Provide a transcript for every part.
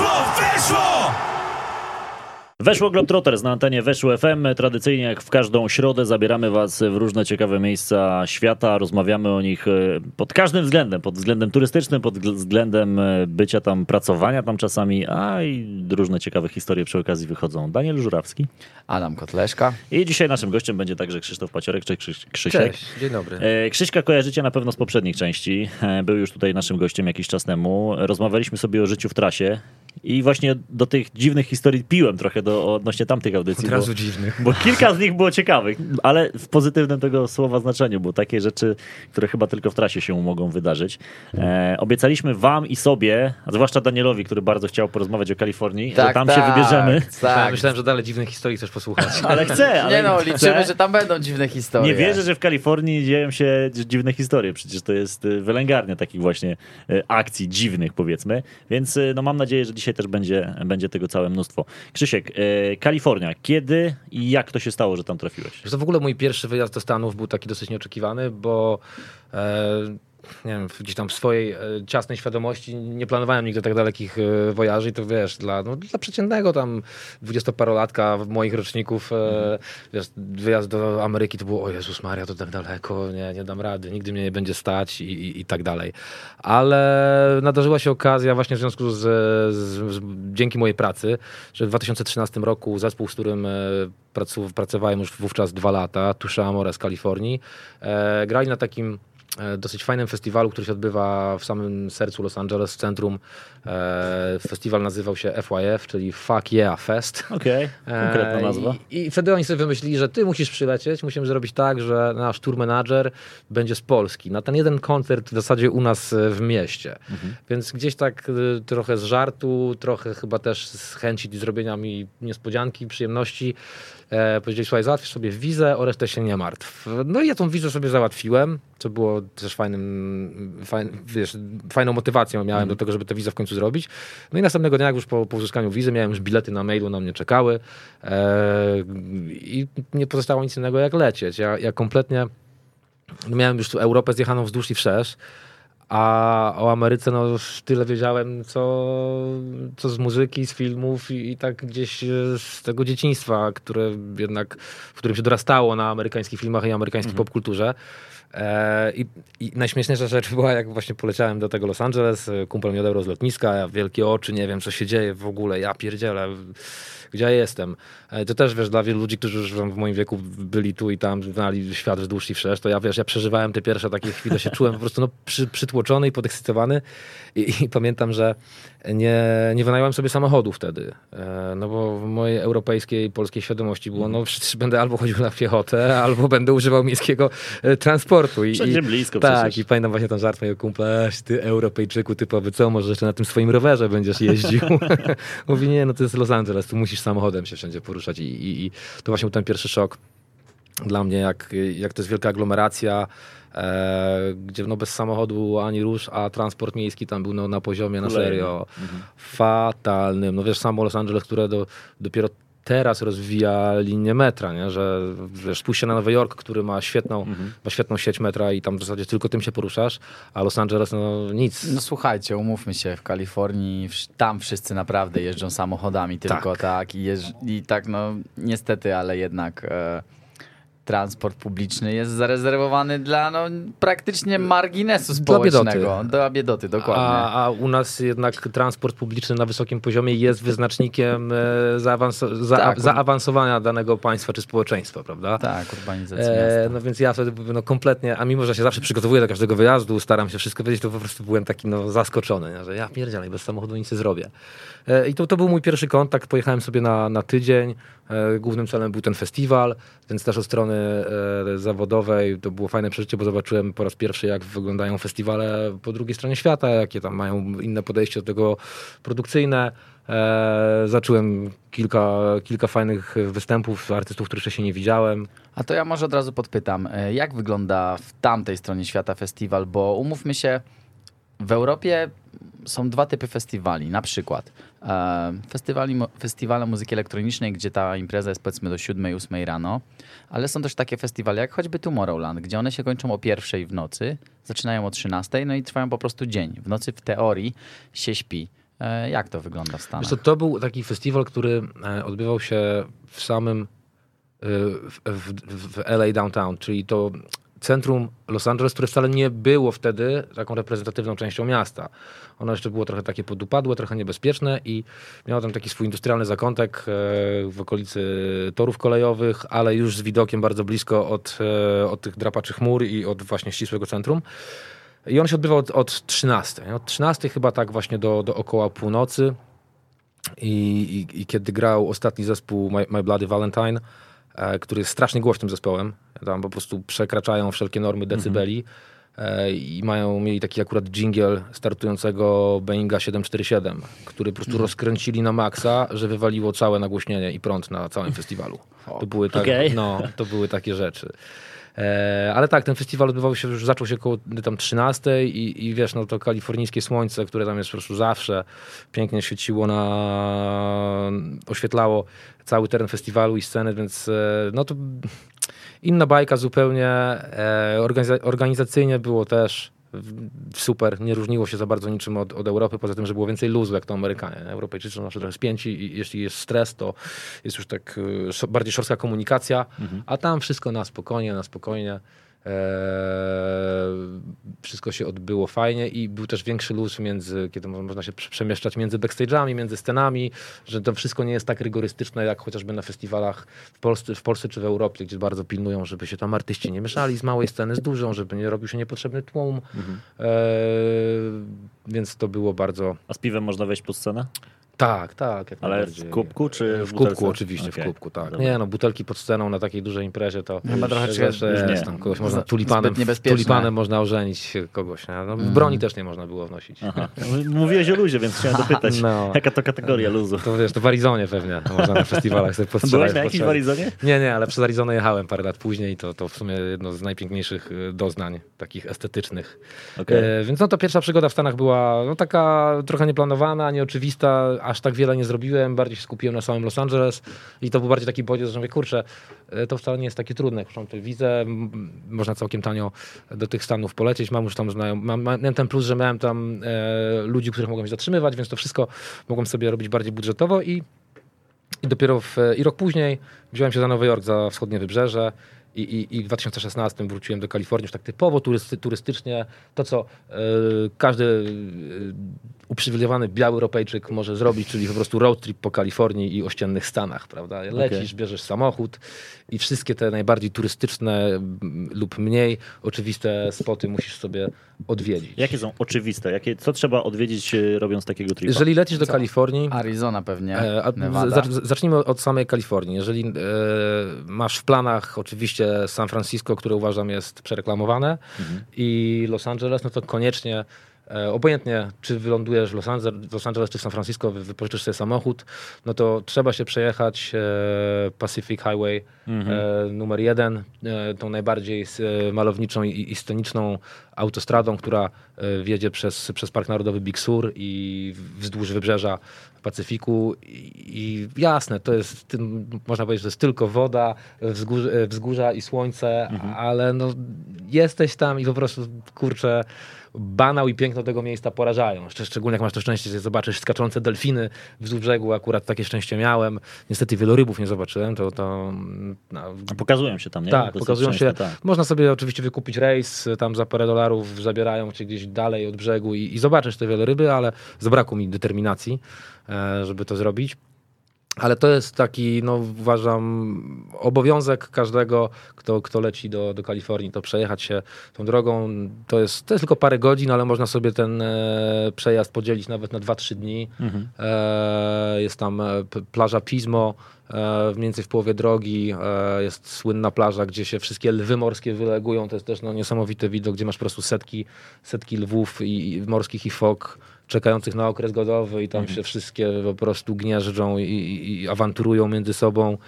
Weszło, weszło! Weszło Globetrotters na antenie Weszło FM. Tradycyjnie jak w każdą środę zabieramy was w różne ciekawe miejsca świata. Rozmawiamy o nich e, pod każdym względem. Pod względem turystycznym, pod względem e, bycia tam, pracowania tam czasami, a i różne ciekawe historie przy okazji wychodzą. Daniel Żurawski. Adam Kotleszka. I dzisiaj naszym gościem będzie także Krzysztof Paciorek, czy Krzyś, Krzysiek. Cześć, dzień dobry. E, Krzyśka kojarzycie na pewno z poprzednich części. Był już tutaj naszym gościem jakiś czas temu. Rozmawialiśmy sobie o życiu w trasie i właśnie do tych dziwnych historii piłem trochę do, odnośnie tamtych audycji. Od bo- razu dziwnych. bo kilka z nich było ciekawych, ale w pozytywnym tego słowa znaczeniu, bo takie rzeczy, które chyba tylko w trasie się mogą wydarzyć. E, obiecaliśmy wam i sobie, a zwłaszcza Danielowi, który bardzo chciał porozmawiać o Kalifornii, że tam się wybierzemy. Tak. Myślałem, że dalej dziwnych historii chcesz posłuchać. Ale chcę, ale Nie no, chcę. liczymy, że tam będą dziwne historie. Nie wierzę, że w Kalifornii dzieją się dziwne historie. Przecież to jest y, wylęgarnia takich właśnie y, akcji dziwnych, powiedzmy. Więc y, no, mam nadzieję, że dzisiaj też będzie, będzie tego całe mnóstwo. Krzysiek, y, Kalifornia. Kiedy i jak to się stało, że tam trafiłeś? To w ogóle mój pierwszy wyjazd do Stanów był taki dosyć nieoczekiwany, bo e, nie wiem, gdzieś tam w swojej e, ciasnej świadomości nie planowałem nigdy tak dalekich e, wojaży i to wiesz, dla, no, dla przeciętnego tam dwudziestoparolatka moich roczników, e, wiesz, wyjazd do Ameryki to było, o Jezus Maria, to tak daleko, nie, nie dam rady, nigdy mnie nie będzie stać i, i, i tak dalej. Ale nadarzyła się okazja właśnie w związku z, z, z dzięki mojej pracy, że w 2013 roku zespół, z którym pracowałem już wówczas dwa lata, Tusza Amore z Kalifornii, e, grali na takim dosyć fajnym festiwalu, który się odbywa w samym sercu Los Angeles, w centrum. E, festiwal nazywał się FYF, czyli Fuck Yeah Fest. Okej, konkretna E, nazwa. I, I wtedy oni sobie wymyślili, że ty musisz przylecieć, musimy zrobić tak, że nasz tour manager będzie z Polski. Na ten jeden koncert w zasadzie u nas e, w mieście. Mhm. Więc gdzieś tak e, trochę z żartu, trochę chyba też z chęci zrobienia mi niespodzianki, przyjemności. E, powiedzieli, słuchaj, załatwisz sobie wizę, o resztę się nie martw. No i ja tą wizę sobie załatwiłem, co było też fajnym, fajn, wiesz, fajną motywacją miałem do tego, żeby tę wizę w końcu zrobić. No i następnego dnia, jak już po, po uzyskaniu wizy, miałem już bilety na mailu, na mnie czekały e, i nie pozostało nic innego jak lecieć. Ja, ja kompletnie no miałem już tu Europę zjechaną wzdłuż i wszerz, a o Ameryce no już tyle wiedziałem, co, co z muzyki, z filmów i, i tak gdzieś e, z tego dzieciństwa, które jednak, w którym się dorastało na amerykańskich filmach i amerykańskiej popkulturze. E, i, I najśmieszniejsza rzecz była, jak właśnie poleciałem do tego Los Angeles, e, kumpel mnie odebrał z lotniska, ja wielkie oczy, nie wiem co się dzieje w ogóle, ja pierdzielę, gdzie ja jestem. E, To też, wiesz, dla wielu ludzi, którzy już w moim wieku byli tu i tam, znali świat wzdłuż i wszerz, to ja, wiesz, ja przeżywałem te pierwsze takie chwile, się czułem po prostu no, przy, przytłoczony i podekscytowany i, i pamiętam, że nie, nie wynająłem sobie samochodu wtedy, e, no bo w mojej europejskiej polskiej świadomości było, no przecież będę albo chodził na piechotę, albo będę używał miejskiego e, transportu. I, Wszędzie i, blisko Tak, przecież. i pamiętam właśnie ten żart mojego kumpla, "Eś, ty Europejczyku typowy, co, może jeszcze na tym swoim rowerze będziesz jeździł? Mówi, nie, no to jest Los Angeles, tu musisz samochodem się wszędzie poruszać i, i, i to właśnie był ten pierwszy szok dla mnie, jak, jak to jest wielka aglomeracja, e, gdzie no bez samochodu ani rusz, a transport miejski tam był no, na poziomie na Kolejny. serio fatalnym. No wiesz, samo Los Angeles, które do, dopiero teraz rozwija linię metra, nie? że wiesz, spójrz się na Nowy Jork, który ma świetną, ma świetną sieć metra i tam w zasadzie tylko tym się poruszasz, a Los Angeles no nic. No słuchajcie, umówmy się, w Kalifornii tam wszyscy naprawdę jeżdżą samochodami tylko tak, i, jeżdż- i tak no niestety, ale jednak e, transport publiczny jest zarezerwowany dla no, praktycznie marginesu Dla biedoty. społecznego. Dla biedoty, dokładnie. A, a u nas jednak transport publiczny na wysokim poziomie jest wyznacznikiem e, zaawans- za, Tak. zaawansowania danego państwa czy społeczeństwa, prawda? tak, urbanizacja E, miasta. no więc ja wtedy no, kompletnie, a mimo, że się zawsze przygotowuję do każdego wyjazdu, staram się wszystko wiedzieć, to po prostu byłem taki no, zaskoczony, nie? że ja pierdzielę, bez samochodu nic nie zrobię. E, I to, to był mój pierwszy kontakt, pojechałem sobie na, na tydzień, głównym celem był ten festiwal, więc też od strony e, zawodowej to było fajne przeżycie, bo zobaczyłem po raz pierwszy, jak wyglądają festiwale po drugiej stronie świata, jakie tam mają inne podejście do tego produkcyjne. E, zacząłem kilka, kilka fajnych występów artystów, których wcześniej nie widziałem. A to ja może od razu podpytam, e, jak wygląda w tamtej stronie świata festiwal, bo umówmy się, w Europie są dwa typy festiwali, na przykład e, festiwali, festiwale muzyki elektronicznej, gdzie ta impreza jest powiedzmy do 7-8 rano, ale są też takie festiwale jak choćby Tomorrowland, gdzie one się kończą o pierwszej w nocy, zaczynają o 13, no i trwają po prostu dzień. W nocy w teorii się śpi. E, Jak to wygląda w Stanach? Wiesz co, to był taki festiwal, który e, odbywał się w samym e, w, w, w LA Downtown, czyli to centrum Los Angeles, które wcale nie było wtedy taką reprezentatywną częścią miasta. Ono jeszcze było trochę takie podupadłe, trochę niebezpieczne i miało tam taki swój industrialny zakątek e, w okolicy torów kolejowych, ale już z widokiem bardzo blisko od, e, od tych drapaczy chmur i od właśnie ścisłego centrum. I on się odbywał od, od 13. nie? Od 13 chyba tak właśnie do, do około północy. I, i, I kiedy grał ostatni zespół My, My Bloody Valentine, e, który jest strasznie głośnym zespołem, tam po prostu przekraczają wszelkie normy decybeli e, i mają, mieli taki akurat dżingiel startującego Boeinga 747, który po prostu rozkręcili na maksa, że wywaliło całe nagłośnienie i prąd na całym festiwalu. To były, tak, Okej. no, to były takie rzeczy. E, ale tak, ten festiwal odbywał się, już zaczął się około tam 13 i, i wiesz, no to kalifornijskie słońce, które tam jest po prostu zawsze pięknie świeciło na, oświetlało cały teren festiwalu i sceny, więc e, no to inna bajka zupełnie. E, organiza- organizacyjnie było też super, nie różniło się za bardzo niczym od, od Europy, poza tym, że było więcej luzu, jak to Amerykanie. Europejczycy są zawsze trochę spięci i jeśli jest stres, to jest już tak e, bardziej szorstka komunikacja, a tam wszystko na spokojnie, na spokojnie. Eee, wszystko się odbyło fajnie i był też większy luz między, kiedy mo- można się prze- przemieszczać między backstage'ami, między scenami, że to wszystko nie jest tak rygorystyczne jak chociażby na festiwalach w Polsce, w Polsce czy w Europie, gdzie bardzo pilnują, żeby się tam artyści nie mieszali z małej sceny z dużą, żeby nie robił się niepotrzebny tłum. Eee, więc to było bardzo... A z piwem można wejść pod scenę? Tak, tak. jak Ale w kubku czy w W kubku oczywiście, Okej, w kubku, tak. dobra. Nie no, butelki pod sceną na takiej dużej imprezie to Chyba trochę jest, tam kogoś można tulipanem, tulipanem można ożenić kogoś. Nie? No, w broni też nie można było wnosić. Aha. Mówiłeś o luzie, więc chciałem dopytać, No. jaka to kategoria luzu? To wiesz, to w Arizonie pewnie można na festiwalach sobie postrzelać. Byłeś na jakiejś w. Arizonie? Nie, nie, ale przez Arizonę jechałem parę lat później i to, to w sumie jedno z najpiękniejszych y, doznań, takich estetycznych. Okej. E, więc no to pierwsza przygoda w Stanach była no, taka trochę nieplanowana, nieoczywista, aż tak wiele nie zrobiłem, bardziej się skupiłem na samym Los Angeles i to był bardziej taki bodziec, że mówię, kurczę, e, to wcale nie jest takie trudne, mam tę wizę, można całkiem tanio do tych Stanów polecieć, mam już tam znają, mam, mam ten plus, że miałem tam e, ludzi, których mogłem się zatrzymywać, więc to wszystko mogłem sobie robić bardziej budżetowo i i dopiero w, i rok później wziąłem się za Nowy Jork, za wschodnie wybrzeże i, i, i w 2016 wróciłem do Kalifornii już tak typowo turysty, turystycznie. To, co e, każdy e, uprzywilejowany biały Europejczyk może zrobić, czyli po prostu road trip po Kalifornii i ościennych Stanach, prawda? Lecisz, bierzesz samochód i wszystkie te najbardziej turystyczne lub mniej oczywiste spoty musisz sobie odwiedzić. Jakie są oczywiste? Jakie, co trzeba odwiedzić e, robiąc takiego tripa? Jeżeli lecisz do Kalifornii, Arizona pewnie, E, a Nevada. Zacznijmy od samej Kalifornii. Jeżeli e, masz w planach oczywiście San Francisco, które uważam jest przereklamowane i Los Angeles, no to koniecznie e, obojętnie czy wylądujesz w Los Angeles, w Los Angeles czy w San Francisco, wy- wypożyczysz sobie samochód, no to trzeba się przejechać e, Pacific Highway e, numer jeden, tą najbardziej malowniczą i, sceniczną autostradą, która wiedzie przez, przez Park Narodowy Big Sur i wzdłuż wybrzeża Pacyfiku i, jasne, to jest, tym, można powiedzieć, że to jest tylko woda, wzgórza, wzgórza i słońce, ale no, jesteś tam i po prostu, kurczę, banał i piękno tego miejsca porażają. Szcz- Szczególnie jak masz to szczęście, że zobaczysz skaczące delfiny wzdłuż brzegu, akurat takie szczęście miałem. Niestety wielorybów nie zobaczyłem, to, to no, A Pokazują się tam, nie? tak, pokazują się. Tak. Można sobie oczywiście wykupić rejs, tam za parę dolarów zabierają cię gdzieś dalej od brzegu i, i zobaczysz te wieloryby, ale zabrakło mi determinacji, e, żeby to zrobić. Ale to jest taki, no uważam, obowiązek każdego, kto, kto leci do, do Kalifornii, to przejechać się tą drogą. To jest, to jest tylko parę godzin, ale można sobie ten e, przejazd podzielić nawet na 2-3 dni. E, jest tam e, plaża Pismo, e, mniej więcej w połowie drogi e, jest słynna plaża, gdzie się wszystkie lwy morskie wylegują. To jest też no, niesamowity widok, gdzie masz po prostu setki, setki lwów i, i morskich i fok czekających na okres godowy i tam się wszystkie po prostu gnieżdżą i, i, i awanturują między sobą.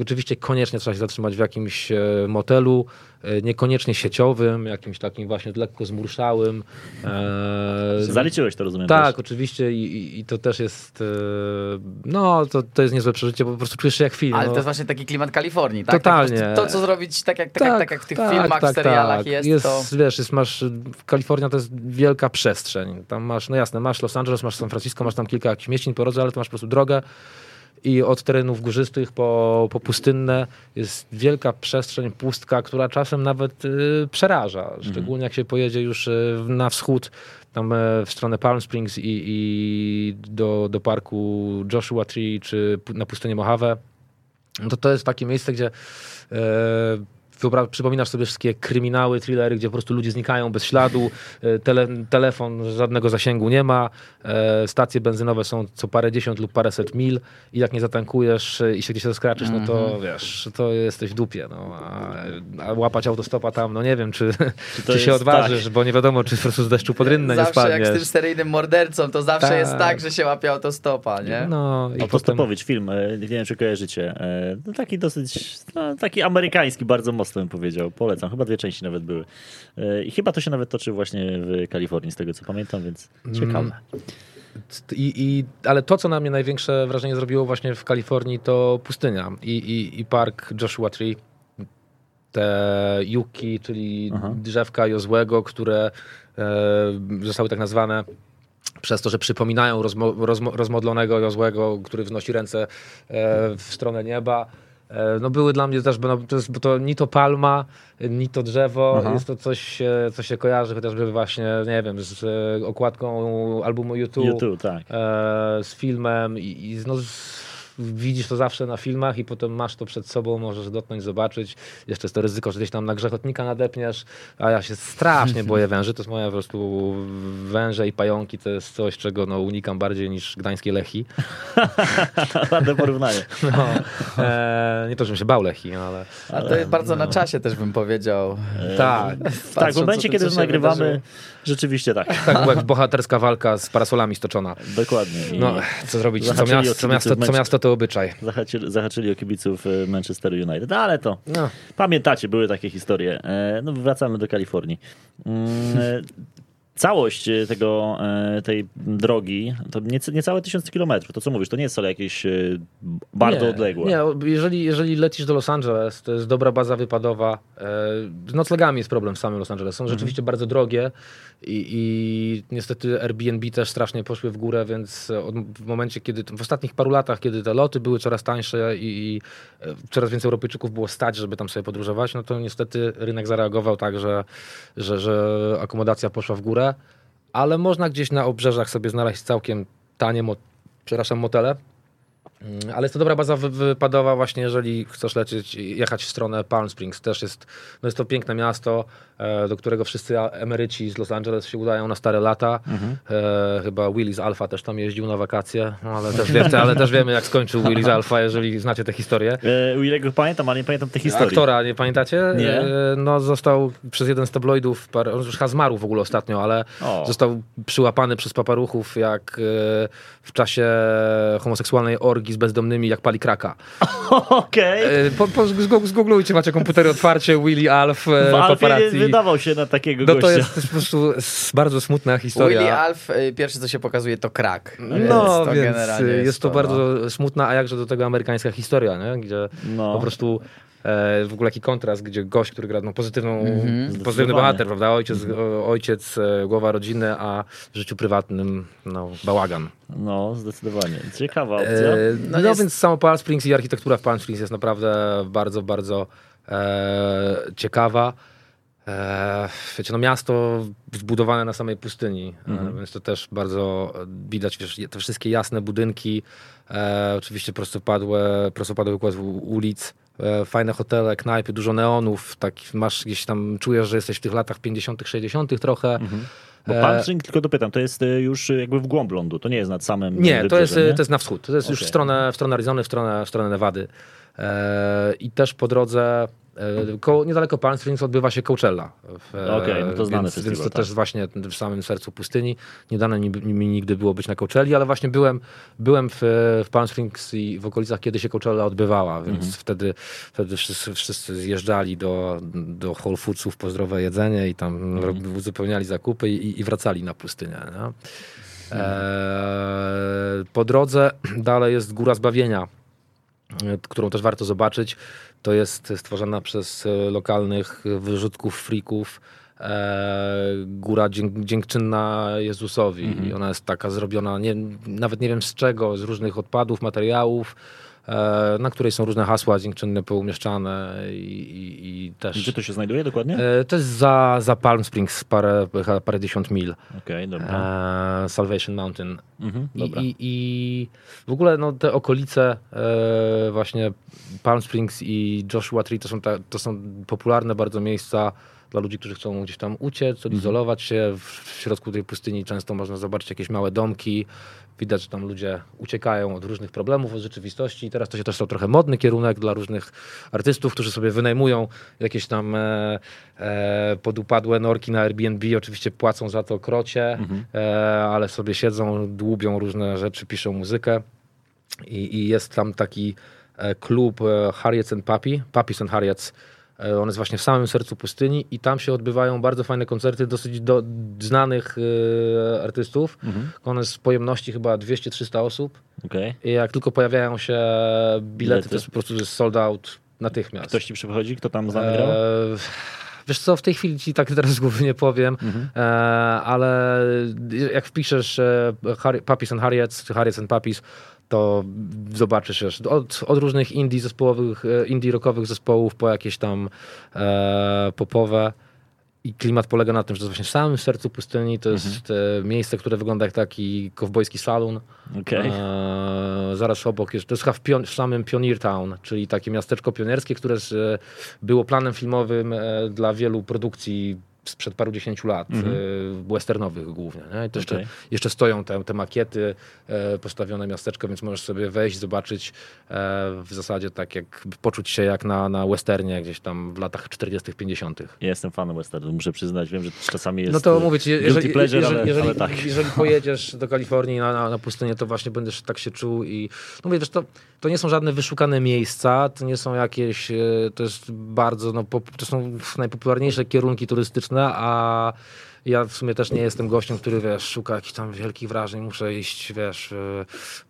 Oczywiście koniecznie trzeba się zatrzymać w jakimś e, motelu, e, niekoniecznie sieciowym, jakimś takim właśnie lekko zmurszałym. E, Zaliczyłeś to, rozumiem. tak, też. oczywiście i, i- to też jest, no to, to jest niezłe przeżycie, bo po prostu czujesz się jak film. Ale no. to jest właśnie taki klimat Kalifornii, tak? Totalnie. Tak, po prostu to, co zrobić tak jak, tak, jak, tak jak w tych filmach, w serialach jest, to... Wiesz, jest, masz, Kalifornia to jest wielka przestrzeń. Tam masz, no jasne, masz Los Angeles, masz San Francisco, masz tam kilka jakichś mieścin po drodze, ale to masz po prostu drogę i od terenów górzystych po, po pustynne jest wielka przestrzeń, pustka, która czasem nawet y, przeraża. Szczególnie jak się pojedzie już y, na wschód, tam e, w stronę Palm Springs i, i do, do parku Joshua Tree, czy na pustynię Mojave. No to to jest takie miejsce, gdzie e, przypominasz sobie wszystkie kryminały, thrillery, gdzie po prostu ludzie znikają bez śladu, e, tele, telefon żadnego zasięgu nie ma, e, stacje benzynowe są co parę dziesiąt lub paręset mil i jak nie zatankujesz e, i się gdzieś zaskraczysz, no to wiesz, to jesteś w dupie. No, a, a łapać autostopa tam, no nie wiem, czy, czy, to się odważysz, tak. bo nie wiadomo, czy po prostu z deszczu pod rynnę nie Zawsze jak z tym spadniesz. seryjnym mordercą, to zawsze Tak. jest tak, że się łapie autostopa, nie? No, i potem... Autostopowić film, e, nie wiem czy kojarzycie. No, taki dosyć, no, taki amerykański bardzo mocno bym powiedział. Polecam, chyba dwie części nawet były. E, I chyba to się nawet toczy właśnie w Kalifornii, z tego co pamiętam, więc ciekawe. I, i, ale to, co na mnie największe wrażenie zrobiło właśnie w Kalifornii, to pustynia i, i, i park Joshua Tree. Te juki, czyli Aha. drzewka Jozłego, które e, zostały tak nazwane przez to, że przypominają rozmo, rozmo, rozmodlonego Jozłego, który wznosi ręce e, w stronę nieba. E, No były dla mnie też, bo, to jest, bo to ni to palma, ni to drzewo, Aha. jest to coś, co się kojarzy chociażby właśnie, nie wiem, z okładką albumu YouTube, YouTube, tak. e, z filmem i, i no, z, widzisz to zawsze na filmach i potem masz to przed sobą, możesz dotknąć, zobaczyć. Jeszcze jest to ryzyko, że gdzieś tam na grzechotnika nadepniesz, a ja się strasznie boję węży. To jest moja po prostu węże i pająki, to jest coś, czego no, unikam bardziej niż gdańskie lechi. Ładne porównanie. No, e, nie to, żebym się bał lechi, ale... A to jest bardzo na czasie też bym powiedział. Tak, Tak, w momencie, kiedy nagrywamy, wydarzyło. Rzeczywiście tak. tak była bohaterska walka z parasolami stoczona. Dokładnie. I No, co zrobić? Co miasto, co, miasto, co miasto to obyczaj. zahaczyli, zahaczyli o kibiców e, Manchesteru United, ale to No. pamiętacie, były takie historie. E, No, wracamy do Kalifornii. Mm, e, Całość tego, tej drogi to niecałe tysiąc kilometrów. To co mówisz, to nie jest wcale jakieś bardzo nie, odległe. Nie, jeżeli, jeżeli lecisz do Los Angeles, to jest dobra baza wypadowa. Z noclegami jest problem w samym Los Angeles. Są rzeczywiście bardzo drogie i, i niestety Airbnb też strasznie poszły w górę, więc od, w momencie, kiedy w ostatnich paru latach, kiedy te loty były coraz tańsze i, i e, coraz więcej Europejczyków było stać, żeby tam sobie podróżować, no to niestety rynek zareagował tak, że, że, że akomodacja poszła w górę, ale można gdzieś na obrzeżach sobie znaleźć całkiem tanie, mo- przepraszam, motele. Mm, Ale jest to dobra baza wy- wypadowa właśnie, jeżeli chcesz lecieć, jechać w stronę Palm Springs. Też jest, no jest to piękne miasto, do którego wszyscy emeryci z Los Angeles się udają na stare lata. E, chyba Willis Alpha też tam jeździł na wakacje, no, ale, też wiemy, ale też wiemy jak skończył Willis Alpha, jeżeli znacie tę historię. E, Willego pamiętam, ale nie pamiętam tej historii. Aktora, nie pamiętacie? Nie. E, No został przez jeden z tabloidów, parę, on już zmarł w ogóle ostatnio, ale O. został przyłapany przez paparuchów jak e, w czasie homoseksualnej orgii z bezdomnymi, jak pali kraka. Okej. E, Po, po, zgu- zgooglujcie, macie komputery otwarcie, Willy Alf, e, paparazzi. Wydawał się na takiego No gościa. to jest, to jest po prostu bardzo smutna historia. Willy Alf, y, pierwsze co się pokazuje to krak. No, to więc generalnie jest, to, no. bardzo smutna, a jakże do tego amerykańska historia, nie? gdzie No. po prostu e, w ogóle jaki kontrast, gdzie gość, który gra no, pozytywną, pozytywny Zdecydowanie. bohater, prawda? Ojciec, o, ojciec e, głowa rodziny, a w życiu prywatnym no, bałagan. No, zdecydowanie. Ciekawa opcja. E, No no jest- więc samo Palm Springs i architektura w Palm Springs jest naprawdę bardzo, bardzo e, ciekawa. E, wiecie, no miasto zbudowane na samej pustyni, e, więc to też bardzo widać, wiesz, te wszystkie jasne budynki, e, oczywiście prostopadłe, prostopadły układ ulic, e, fajne hotele, knajpy, dużo neonów, tak masz gdzieś tam, czujesz, że jesteś w tych latach 50., 60. trochę. Bo e, Palm Springs, tylko dopytam, to jest e, już jakby w głąb lądu, to nie jest nad samym Nie, to jest, nie? to jest na wschód. To jest już w stronę, w stronę Arizony, w stronę, w stronę Nevady. E, I też po drodze E, koło, niedaleko Palm Springs odbywa się Coachella. Okej, okay, no to znany więc, festiwal, więc to tak. też właśnie w samym sercu pustyni. Nie dane mi, mi nigdy było być na Coachelli, ale właśnie byłem, byłem w, w Palm Springs i w okolicach, kiedy się Coachella odbywała, więc mhm. wtedy, wtedy wszyscy, wszyscy zjeżdżali do, do Whole Foodsów po zdrowe jedzenie i tam mhm. uzupełniali zakupy i, i wracali na pustynię. No? po drodze dalej jest Góra Zbawienia, e, którą też warto zobaczyć. To jest stworzona przez e, lokalnych wyrzutków, frików e, góra dziękczynna Jezusowi. Mm -hmm. I ona jest taka zrobiona, nie, nawet nie wiem z czego, z różnych odpadów, materiałów, e, na której są różne hasła dziękczynne poumieszczane i, i, i też... Gdzie to się znajduje dokładnie? To jest za, za Palm Springs, parę, parę dziesiąt mil. Okej, okay, dobra. Salvation Mountain. Mhm, I, i, I, w ogóle no, te okolice e, właśnie Palm Springs i Joshua Tree to są, ta, to są popularne bardzo miejsca dla ludzi, którzy chcą gdzieś tam uciec, mhm. odizolować się. W środku tej pustyni często można zobaczyć jakieś małe domki. Widać, że tam ludzie uciekają od różnych problemów, od rzeczywistości. I teraz to się też stał trochę modny kierunek dla różnych artystów, którzy sobie wynajmują jakieś tam e, e, podupadłe norki na Airbnb. Oczywiście płacą za to krocie, mhm. e, ale sobie siedzą, dłubią różne rzeczy, piszą muzykę. I, i jest tam taki e, klub e, Harriets and Papi, Papis and Harriets, on jest właśnie w samym sercu pustyni i tam się odbywają bardzo fajne koncerty dosyć do, znanych y, artystów. Mhm. One z pojemności chyba 200-300 osób. Okay. I jak tylko pojawiają się bilety, bilety, to jest po prostu sold out natychmiast. Ktoś ci przychodzi? Kto tam z nami grał? E, wiesz co, w tej chwili ci tak teraz z głowy nie powiem, mhm. e, ale jak wpiszesz e, Harry, Puppies and Harriets, czy Harriets and Puppies, to zobaczysz już od, od różnych indie zespołowych, e, indie rockowych zespołów po jakieś tam e, popowe. I klimat polega na tym, że to jest właśnie w samym sercu pustyni, to jest mhm. miejsce, które wygląda jak taki kowbojski salon. Okay. E, zaraz obok jest, to jest chyba w, pion, w samym Pioneer Town, czyli takie miasteczko pionierskie, które z, e, było planem filmowym e, dla wielu produkcji sprzed paru dziesięciu lat, mm -hmm. westernowych głównie. Nie? I to jeszcze, okay. jeszcze stoją te, te makiety e, postawione miasteczko, więc możesz sobie wejść, zobaczyć e, w zasadzie tak jak, poczuć się jak na, na westernie gdzieś tam w latach 40 50 Ja jestem fanem westernu, muszę przyznać, wiem, że czasami jest No to mówię ci, jeżeli, pleasure, jeżeli, ale, jeżeli, ale tak. jeżeli pojedziesz do Kalifornii na, na, na pustynię, to właśnie będziesz tak się czuł i no mówię, wiesz, to, to nie są żadne wyszukane miejsca, to nie są jakieś, to jest bardzo, no, to są najpopularniejsze kierunki turystyczne, a ja w sumie też nie jestem gościem, który wiesz, szuka jakichś tam wielkich wrażeń, muszę iść, wiesz,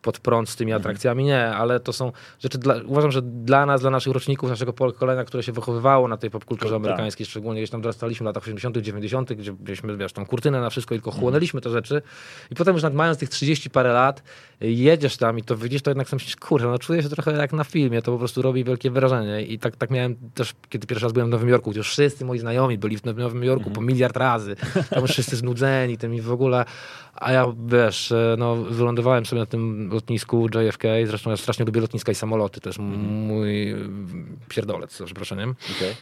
pod prąd z tymi atrakcjami. Nie, ale to są rzeczy, dla, uważam, że dla nas, dla naszych roczników, naszego pokolenia, które się wychowywało na tej popkulturze tak. amerykańskiej, szczególnie gdzieś tam dorastaliśmy w latach 80., 90., gdzie mieliśmy, wiesz, tam kurtynę na wszystko, tylko chłonęliśmy te rzeczy. I potem już mając tych 30 parę lat, jedziesz tam i to widzisz, to jednak sam myślisz, kurczę, no czuję się trochę jak na filmie, to po prostu robi wielkie wrażenie. I tak, tak miałem też, kiedy pierwszy raz byłem w Nowym Jorku, gdzie już wszyscy moi znajomi byli w Nowym Jorku mm -hmm. po miliard razy. Tam już wszyscy znudzeni tym i w ogóle. A ja, wiesz, e, no, wylądowałem sobie na tym lotnisku JFK, zresztą ja strasznie lubię lotniska i samoloty, to jest mm. mój pierdolec, za przeproszeniem. Okay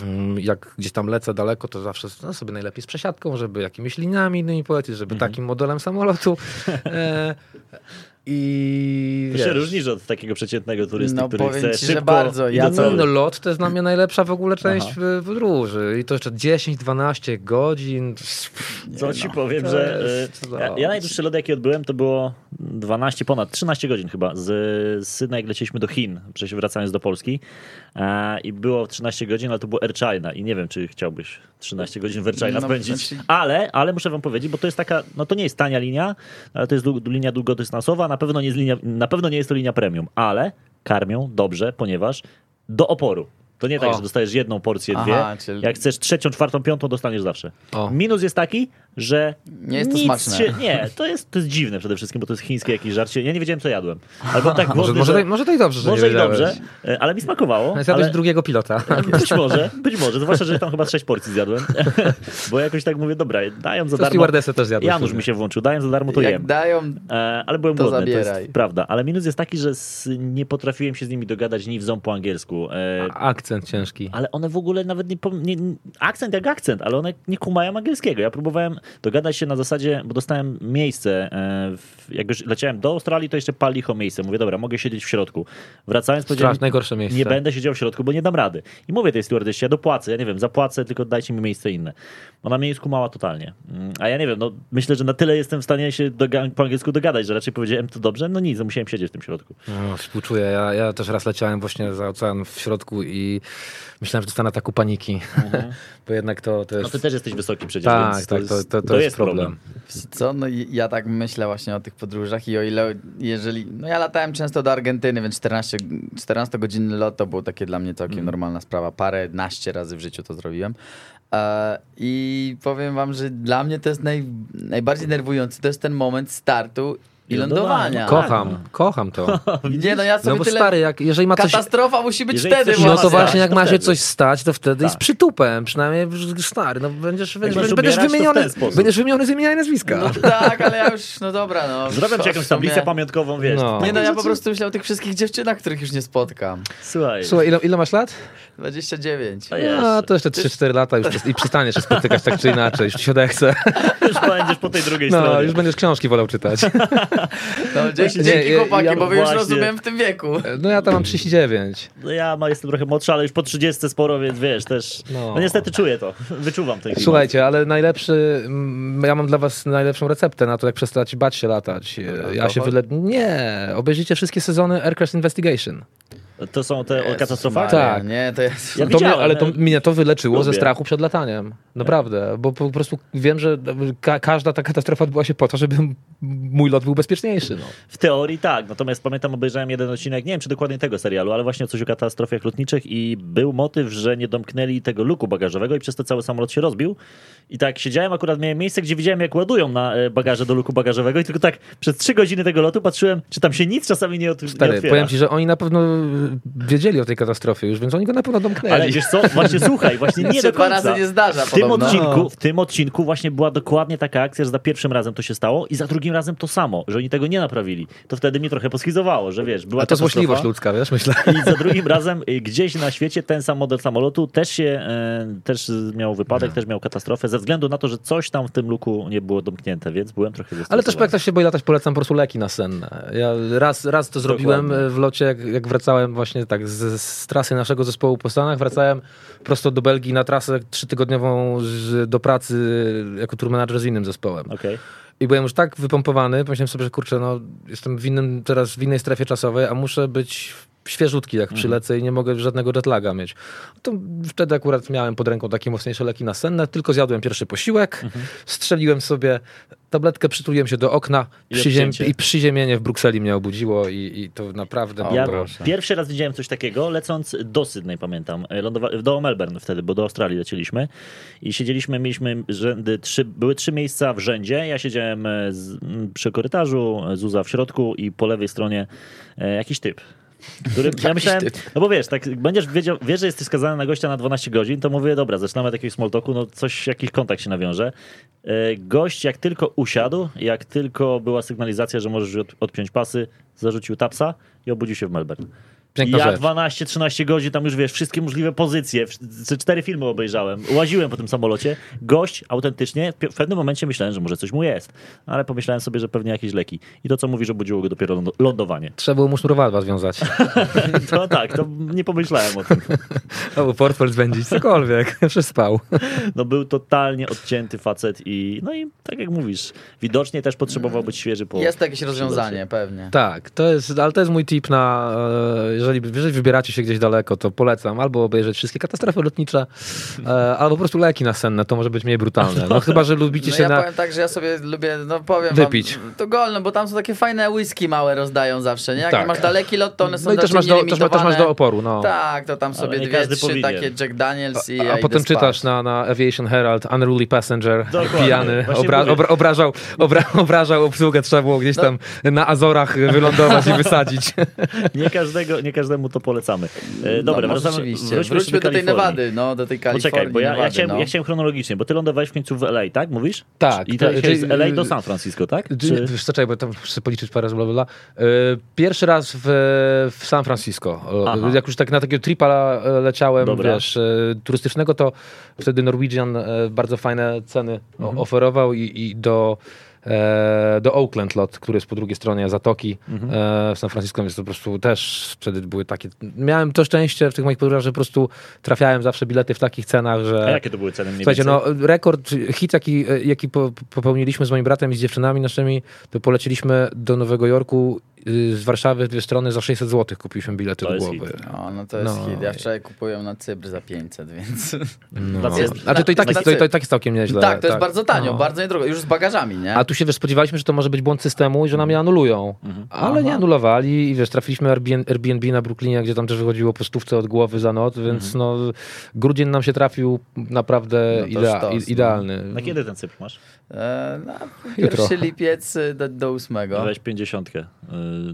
mm, jak gdzieś tam lecę daleko, to zawsze no, sobie najlepiej z przesiadką, żeby jakimiś liniami innymi polecieć, żeby mm -hmm. takim modelem samolotu. E, i to wiesz, się różnisz od takiego przeciętnego turysty, no, który chce ci, szybko... bardzo. Ja no, no, lot to jest dla mnie najlepsza w ogóle część w podróży. I to jeszcze 10-12 godzin. Co ci no, powiem, że e, ja, ja najdłuższy lot jaki odbyłem to było 12, ponad 13 godzin chyba. Z, z Sydney jak leciliśmy do Chin, wracając do Polski e, i było 13 godzin, ale to było Air China i nie wiem, czy chciałbyś 13 godzin w Air China no, spędzić. Znaczy... Ale, ale muszę wam powiedzieć, bo to jest taka, no to nie jest tania linia, ale to jest linia długodystansowa, na pewno nie jest, linia, na pewno nie jest to linia premium, ale karmią dobrze, ponieważ do oporu. To nie tak, o. że dostajesz jedną porcję, dwie. Aha, czyli... Jak chcesz trzecią, czwartą, piątą, dostaniesz zawsze. O. Minus jest taki, że nie jest to smaczne. Się, nie, to jest, to jest dziwne przede wszystkim, bo to jest chińskie jakieś żarcie. Ja nie wiedziałem, co jadłem. Albo tak może, może, że, może to i dobrze, że Może i dobrze, e, ale mi smakowało. Zjadłeś ale... drugiego pilota. Być może, być może. Zwłaszcza, że tam chyba sześć porcji zjadłem. bo jakoś tak mówię, dobra, dają za to darmo. też zjadłeś. Janusz mi się włączył, dają za darmo, to Jak jem. dają, e, ale byłem to głodny, zabieraj. to jest prawda. Ale minus jest taki, że nie potrafiłem się z nimi dogadać, nie wzą po angielsku. E, akcent ciężki. Ale one w ogóle nawet nie, nie, Akcent jak akcent, ale one nie kumają angielskiego. Ja próbowałem Dogadać się na zasadzie, bo dostałem miejsce, e, w, jak już leciałem do Australii, to jeszcze pal licho miejsce. Mówię, dobra, mogę siedzieć w środku. Wracając powiedziałem, najgorsze miejsce. nie będę siedział w środku, bo nie dam rady. I mówię tej stewardessie, ja dopłacę, ja nie wiem, zapłacę, tylko dajcie mi miejsce inne. Ona mnie nie skumała totalnie. Mm, A ja nie wiem, no myślę, że na tyle jestem w stanie się doga- po angielsku dogadać, że raczej powiedziałem to dobrze, no nic, no musiałem siedzieć w tym środku. No, współczuję. Ja, ja też raz leciałem właśnie za ocean w środku i myślałem, że dostanę ataku paniki. Bo jednak to, to No jest... ty też jesteś wysoki przecież, tak, więc tak, to, to, jest, to, to, jest problem. Wiecie Co? No ja tak myślę właśnie o tych podróżach i o ile, jeżeli, no ja latałem często do Argentyny, więc 14, 14 godzinny lot to było takie dla mnie całkiem Mm. normalna sprawa. Parę, naście razy w życiu to zrobiłem. E, I powiem wam, że dla mnie to jest naj, najbardziej nerwujący, to jest ten moment startu i lądowania. Kocham, kocham to. Nie no, ja sobie No bo tyle... stary, jak, jeżeli ma coś... Katastrofa musi być Jeżeli wtedy No to właśnie jak ma się coś stać, to wtedy Tak. z przytupem. Przynajmniej stary, no będziesz, będziesz, będziesz, w wymieniony, będziesz wymieniony z imienia i nazwiska. No tak, ale ja już, no dobra, no. Zrobię ci jakąś W sumie- tablicę pamiątkową, wiesz. No. Nie no, ja po prostu myślę o tych wszystkich dziewczynach, których już nie spotkam. Słuchaj, Słuchaj, ile, ile masz lat? 29. to jest. A, to jeszcze 3-4 lata już i przestaniesz się spotykać tak czy inaczej, już ci się odechce. Już będziesz po tej drugiej No, stronie. już będziesz książki wolał czytać. No, dzięki, Nie, dzięki chłopaki, ja bo wy już rozumiem w tym wieku. No ja tam mam 39. No ja ma, jestem trochę młodszy, ale już po 30 sporo, więc wiesz, też. No, No. niestety czuję to. Wyczuwam klimat. Słuchajcie, ale najlepszy, mm, ja mam dla was najlepszą receptę na to, jak przestać bać się latać. Ja się wyle... Nie, obejrzyjcie wszystkie sezony Aircraft Investigation. To są te o Jezus katastrofach? Maria, Tak. Nie, to jest... Ja To mnie, ale to ja- mnie to wyleczyło ze Lubię. strachu przed lataniem. Naprawdę, bo po prostu wiem, że ka każda ta katastrofa odbyła się po to, żeby mój lot był bezpieczniejszy. No. W teorii tak, natomiast pamiętam, obejrzałem jeden odcinek, nie wiem czy dokładnie tego serialu, ale właśnie coś o katastrofach lotniczych i był motyw, że nie domknęli tego luku bagażowego i przez to cały samolot się rozbił. I tak siedziałem, akurat miałem miejsce, gdzie widziałem jak ładują na e, bagaże do luku bagażowego i tylko tak przez trzy godziny tego lotu patrzyłem, czy tam się nic czasami nie, od, nie Stary, otwiera. powiem ci, że oni na pewno wiedzieli o tej katastrofie już, więc oni go na pewno domknęli. Ale wiesz co, właśnie słuchaj, właśnie nie się do dwa końca. razy nie zdarza W tym, odcinku, w tym odcinku właśnie była dokładnie taka akcja, że za pierwszym razem to się stało i za drugim razem to samo, że oni tego nie naprawili. To wtedy mnie trochę poschizowało, że wiesz, była A to złośliwość ludzka, wiesz, myślę. I za drugim razem y, gdzieś na świecie ten sam model samolotu też się e, też miał wypadek, No. też miał katastrofę, ze względu na to, że coś tam w tym luku nie było domknięte, więc byłem trochę Ale też jak ktoś się boi latać, polecam po prostu leki nasenne. Ja raz, raz to zrobiłem Dokładnie. w locie, jak, jak wracałem właśnie tak z, z trasy naszego zespołu po Stanach, wracałem prosto do Belgii na trasę trzytygodniową z, do pracy jako tour manager z innym zespołem. Okej. I byłem już tak wypompowany, pomyślałem sobie, że kurczę, no jestem w innym, teraz w innej strefie czasowej, a muszę być świeżutki, jak przylecę i nie mogę żadnego jetlaga mieć. To wtedy akurat miałem pod ręką takie mocniejsze leki nasenne, tylko zjadłem pierwszy posiłek, strzeliłem sobie tabletkę, przytuliłem się do okna I przyziem i przyziemienie w Brukseli mnie obudziło i, i to naprawdę O, Ja proszę. pierwszy raz widziałem coś takiego, lecąc do Sydney, pamiętam. Lądowa- do Melbourne wtedy, bo do Australii lecieliśmy. I siedzieliśmy, mieliśmy rzędy, trzy, były trzy miejsca w rzędzie. Ja siedziałem e, z, przy korytarzu, e, Zuza w środku i po lewej stronie e, jakiś typ. Który, ja myślałem, no bo wiesz, tak będziesz wiedział, wiesz, że jesteś skazany na gościa na 12 godzin, to mówię, dobra, zaczynamy od jakiegoś small talku, no coś, jakiś kontakt się nawiąże. E, Gość jak tylko usiadł, jak tylko była sygnalizacja, że możesz od, odpiąć pasy, zarzucił tapsa i obudził się w Melbourne. Piękna ja rzecz. 12-13 godzin, tam już wiesz, wszystkie możliwe pozycje, cztery filmy obejrzałem, łaziłem po tym samolocie. Gość autentycznie, w pewnym momencie myślałem, że może coś mu jest, ale pomyślałem sobie, że pewnie jakieś leki. I to, co mówisz, obudziło go dopiero lądo- lądowanie. Trzeba było mu sznurowadła związać. To tak, to nie pomyślałem o tym. Albo portfel zbędzić, cokolwiek. Przespał. No był totalnie odcięty facet i no i tak jak mówisz, widocznie też potrzebował być świeży po... Jest to jakieś rozwiązanie, pewnie. Tak, to jest, ale to jest mój tip na, e, jeżeli, jeżeli wybieracie się gdzieś daleko, to polecam albo obejrzeć wszystkie katastrofy lotnicze, e, albo po prostu leki nasenne, to może być mniej brutalne. No chyba, że lubicie No się ja na... powiem tak, że ja sobie lubię, no powiem Wypić. wam, to golno, bo tam są takie fajne whisky małe rozdają zawsze, nie? Jak Tak. masz daleki lot, to one są No i też masz, do, też, ma- też masz do oporu, no. Tak, to tam sobie dwie, każdy trzy powinien. takie Jack Daniels i A, ja a potem spać. czytasz na, na Aviation Herald Unruly Passenger, Dokładnie. pijany, obra, obra, obrażał, obra, obrażał obsługę, trzeba było gdzieś tam na Azorach wylądować i wysadzić. Nie każdego, nie nie każdemu to polecamy. E, dobra, no, wracamy, wróćmy, Wróćmy do tej. Nevady, no, do tej Kalifornii, Poczekaj, bo ja, ja, Nevady, chciałem, no. ja chciałem chronologicznie, bo ty lądowałeś w końcu w LA, tak? Mówisz? Tak, I to- to, czyli- z LA do San Francisco, tak? Czy... Wiesz co, czekaj, bo tam muszę policzyć parę razy, bla, bla, bla. E, Pierwszy raz w, w San Francisco. Aha. Jak już tak na takiego tripa e, leciałem, Dobra. wiesz, e, turystycznego, to wtedy Norwegian bardzo fajne ceny Mhm. oferował i, i do, do Oakland lot, który jest po drugiej stronie Zatoki Mhm. e, w San Francisco, więc to po prostu też wtedy były takie... Miałem to szczęście w tych moich podróżach, że po prostu trafiałem zawsze bilety w takich cenach, że... A jakie to były ceny mniej Słuchajcie, no rekord, hit jaki, jaki po, popełniliśmy z moim bratem i z dziewczynami naszymi, to poleciliśmy do Nowego Jorku z Warszawy w dwie strony za 600 zł kupiliśmy bilety To do głowy. No, no to jest No. hit. Ja wczoraj kupuję na Cypr za 500, więc... No. Jest- A to, to, i tak jest, to, to i tak jest całkiem nieźle. tak, to jest bardzo tanio, No. bardzo niedrogo. Już z bagażami, nie? A tu się wiesz, spodziewaliśmy, że to może być błąd systemu i że nam je anulują. Mhm. Ale nie anulowali i wiesz, trafiliśmy Airbnb, na Brooklynie, gdzie tam też wychodziło po stówce od głowy za noc, więc no grudzień nam się trafił naprawdę No idea, sztos, idealny. Na kiedy ten cypr masz? E, no, Jutro. pierwszy lipiec y, do, do ósmego. Weź 50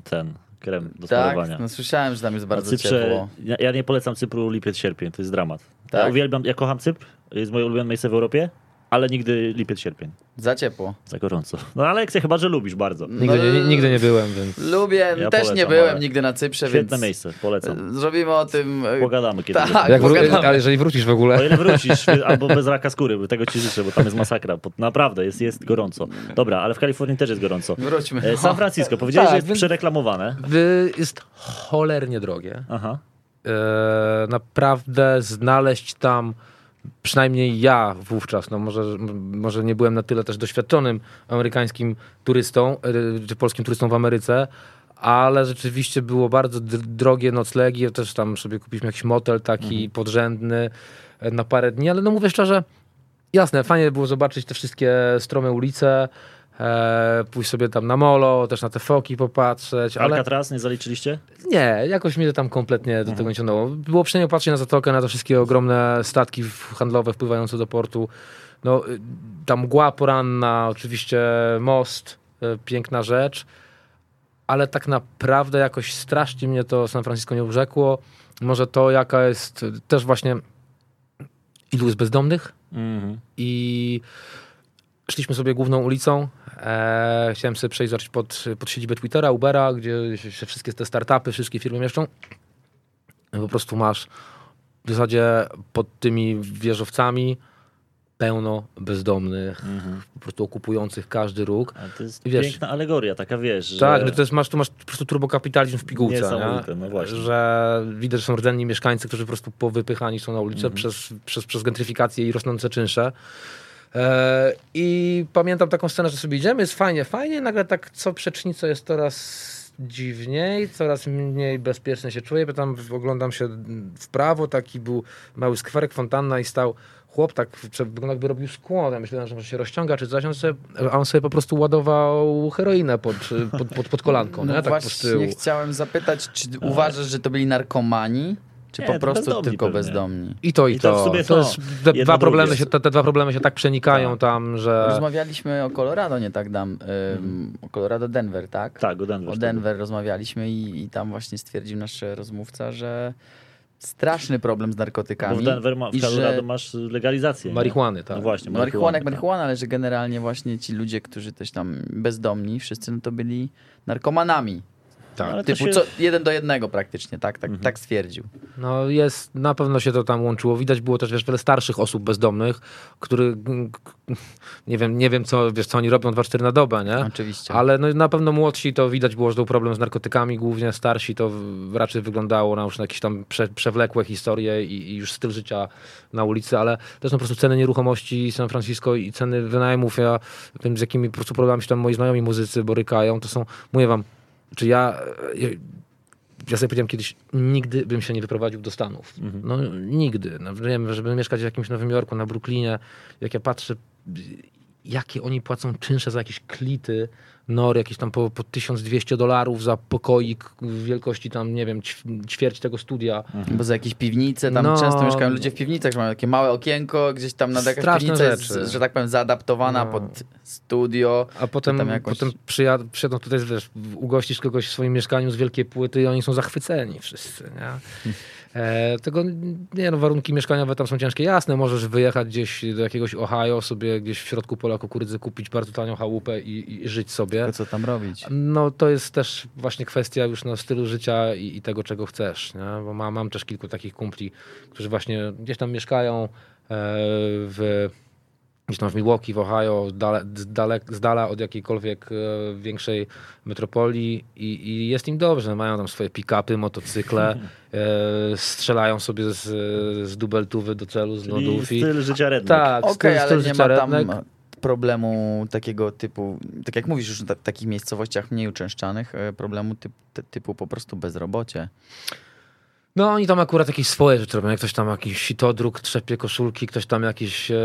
ten krem do Tak, sparowania. no słyszałem, że tam jest bardzo Cyprze, ciepło. ja, ja nie polecam Cypru lipiec, sierpień, to jest dramat. Ja Tak? uwielbiam, ja kocham Cypr, jest moje ulubione miejsce w Europie, ale nigdy lipiec, sierpień, Za ciepło. za gorąco. No ale jak chyba, że lubisz bardzo. Nigdy, nie, nigdy nie byłem, więc... Lubię, Ja też polecam, nie byłem nigdy na Cyprze, Świetne więc miejsce, polecam. zrobimy o tym... e, Pogadamy kiedyś. Tak. Jak wró- pogadamy. ale jeżeli wrócisz w O ogóle... ile wrócisz, albo bez raka skóry, bo tego ci życzę, bo tam jest masakra. Naprawdę, jest, jest gorąco. Dobra, ale w Kalifornii też jest gorąco. Wróćmy. E, San Francisco, powiedziałeś, Tak, że jest więc- przereklamowane. Wy- Jest cholernie drogie. Aha. E, naprawdę znaleźć tam, przynajmniej ja wówczas, no może, może nie byłem na tyle też doświadczonym amerykańskim turystą, e, czy polskim turystą w Ameryce, ale rzeczywiście było bardzo drogie noclegi. Też tam sobie kupiliśmy jakiś motel taki podrzędny e, na parę dni, ale no mówię szczerze, jasne, fajnie było zobaczyć te wszystkie strome ulice, e, pójść sobie tam na molo, też na te foki popatrzeć, ale... Alcatraz nie zaliczyliście? Nie, jakoś mnie to tam kompletnie do tego nie ciągnęło. Było przyjemnie patrzeć na zatokę, na te wszystkie ogromne statki handlowe wpływające do portu. No, y, ta mgła poranna, oczywiście most, y, piękna rzecz, ale tak naprawdę jakoś strasznie mnie to San Francisco nie urzekło. Może to, jaka jest y, też właśnie ilu jest bezdomnych Mhm. i szliśmy sobie główną ulicą. E, chciałem sobie przejść zobaczyć pod, pod siedzibę Twittera, Ubera, gdzie się wszystkie te startupy, wszystkie firmy mieszczą. Po prostu masz w zasadzie pod tymi wieżowcami pełno bezdomnych, Mhm. po prostu okupujących każdy róg. Ale to jest wiesz- piękna alegoria, taka wiesz, że... Tak, no to jest, masz, tu masz po prostu turbokapitalizm w pigułce, Niesamowite, nie? no właśnie. że widać, że są rdzenni mieszkańcy, którzy po prostu powypychani są na ulicę Mhm. przez, przez, przez gentryfikację i rosnące czynsze. E, I pamiętam taką scenę, że sobie idziemy, jest fajnie, fajnie, nagle tak co przeczniczo jest coraz dziwniej, coraz mniej bezpiecznie się czuję, bo tam oglądam się w prawo, taki był mały skwerek, fontanna i stał chłop tak, jakby robił skłon, ja myślałem, że może się rozciąga czy coś, on sobie, a on sobie po prostu ładował heroinę pod, pod, pod, pod kolanką, No nie? tak właśnie chciałem zapytać, czy uważasz, że to byli narkomani, czy Nie, po prostu bezdomni tylko pewnie. bezdomni? I to, i, I to to. w sumie to te, dwa problemy się, te, te dwa problemy się tak przenikają Tak. tam, że... Rozmawialiśmy o Colorado nie tak dam, ym, o Colorado Denver, tak? Tak, o Denver. O Denver rozmawialiśmy i, i tam właśnie stwierdził nasz rozmówca, że straszny problem z Bo narkotykami. w Denver, ma, w i Colorado że masz legalizację. nie? Marihuany, tak. No właśnie, marihuana jak tak. marihuana, ale że generalnie właśnie ci ludzie, którzy też tam bezdomni, wszyscy no to byli narkomanami. Tak. Ale to Typu się- co, jeden do jednego praktycznie, tak, tak, Mhm. tak stwierdził. No jest, na pewno się to tam łączyło. Widać było też wiesz, wiele starszych osób bezdomnych, którzy nie wiem, nie wiem co, wiesz, co oni robią 2-4 na dobę, nie? Oczywiście. Ale no, na pewno młodsi to widać było, że był problem z narkotykami, głównie starsi to w- raczej wyglądało na już na jakieś tam prze, przewlekłe historie i, i już styl życia na ulicy, ale też no, po prostu ceny nieruchomości San Francisco i ceny wynajmów, ja wiem z jakimi po prostu problemami się tam moi znajomi muzycy borykają, to są, mówię wam, czy ja, ja, ja sobie powiedziałem kiedyś, nigdy bym się nie wyprowadził do Stanów. No nigdy. No, wiem, żeby mieszkać w jakimś Nowym Jorku, na Brooklynie, jak ja patrzę, jakie oni płacą czynsze za jakieś klity nory jakieś tam po, po 1200 dolarów za pokoik wielkości tam, nie wiem, ćw- ćwierć tego studia. Bo za jakieś piwnice, tam No. często mieszkają ludzie w piwnicach, że mają takie małe okienko, gdzieś tam nad jakaś piwnica jest, że tak powiem, zaadaptowana No. pod studio. A potem, jakoś- potem przyjad, przyjadą tutaj, wiesz, ugościsz kogoś w swoim mieszkaniu z wielkiej płyty i oni są zachwyceni wszyscy, nie? E, tego, nie no, warunki mieszkaniowe tam są ciężkie. Jasne, możesz wyjechać gdzieś do jakiegoś Ohio, sobie gdzieś w środku pola kukurydzy kupić bardzo tanią chałupę i, i żyć sobie. To co tam robić? No to jest też właśnie kwestia już no, stylu życia i, i tego, czego chcesz. Nie? Bo mam, mam też kilku takich kumpli, którzy właśnie gdzieś tam mieszkają e, w, gdzieś tam w Milwaukee, w Ohio, dale, z, dalek, z dala od jakiejkolwiek e, większej metropolii i, i jest im dobrze. Mają tam swoje pick-upy, motocykle, e, strzelają sobie z, z dubeltówy do celu, z Czyli lodów. i- styl życia redneck. tak, Okej, styl- ale styl nie życia ma tam redneck. problemu takiego typu, tak jak mówisz już w ta- takich miejscowościach mniej uczęszczanych, e, problemu typ, ty- typu po prostu bezrobocie. No oni tam akurat jakieś swoje rzeczy robią. Jak ktoś tam jakiś sitodruk, trzepie koszulki, ktoś tam jakieś e,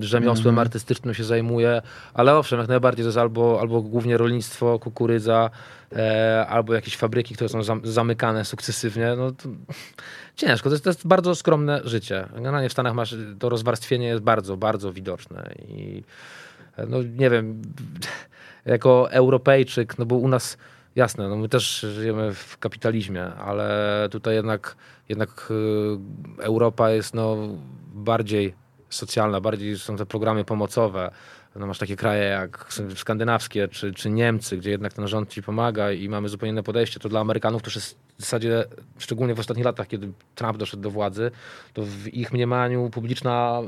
rzemiosłem Mhm. artystycznym się zajmuje. Ale owszem, jak najbardziej to jest albo, albo głównie rolnictwo, kukurydza, e, albo jakieś fabryki, które są zam, zamykane sukcesywnie. No to, ciężko, to jest, to jest bardzo skromne życie. Generalnie w Stanach masz, to rozwarstwienie jest bardzo, bardzo widoczne. I e, no nie wiem, jako Europejczyk, no bo u nas jasne, no my też żyjemy w kapitalizmie, ale tutaj jednak, jednak y, Europa jest no bardziej socjalna, bardziej są te programy pomocowe. No masz takie kraje jak skandynawskie czy, czy Niemcy, gdzie jednak ten rząd ci pomaga i mamy zupełnie inne podejście. To dla Amerykanów to jest w zasadzie, szczególnie w ostatnich latach, kiedy Trump doszedł do władzy, to w ich mniemaniu publiczna,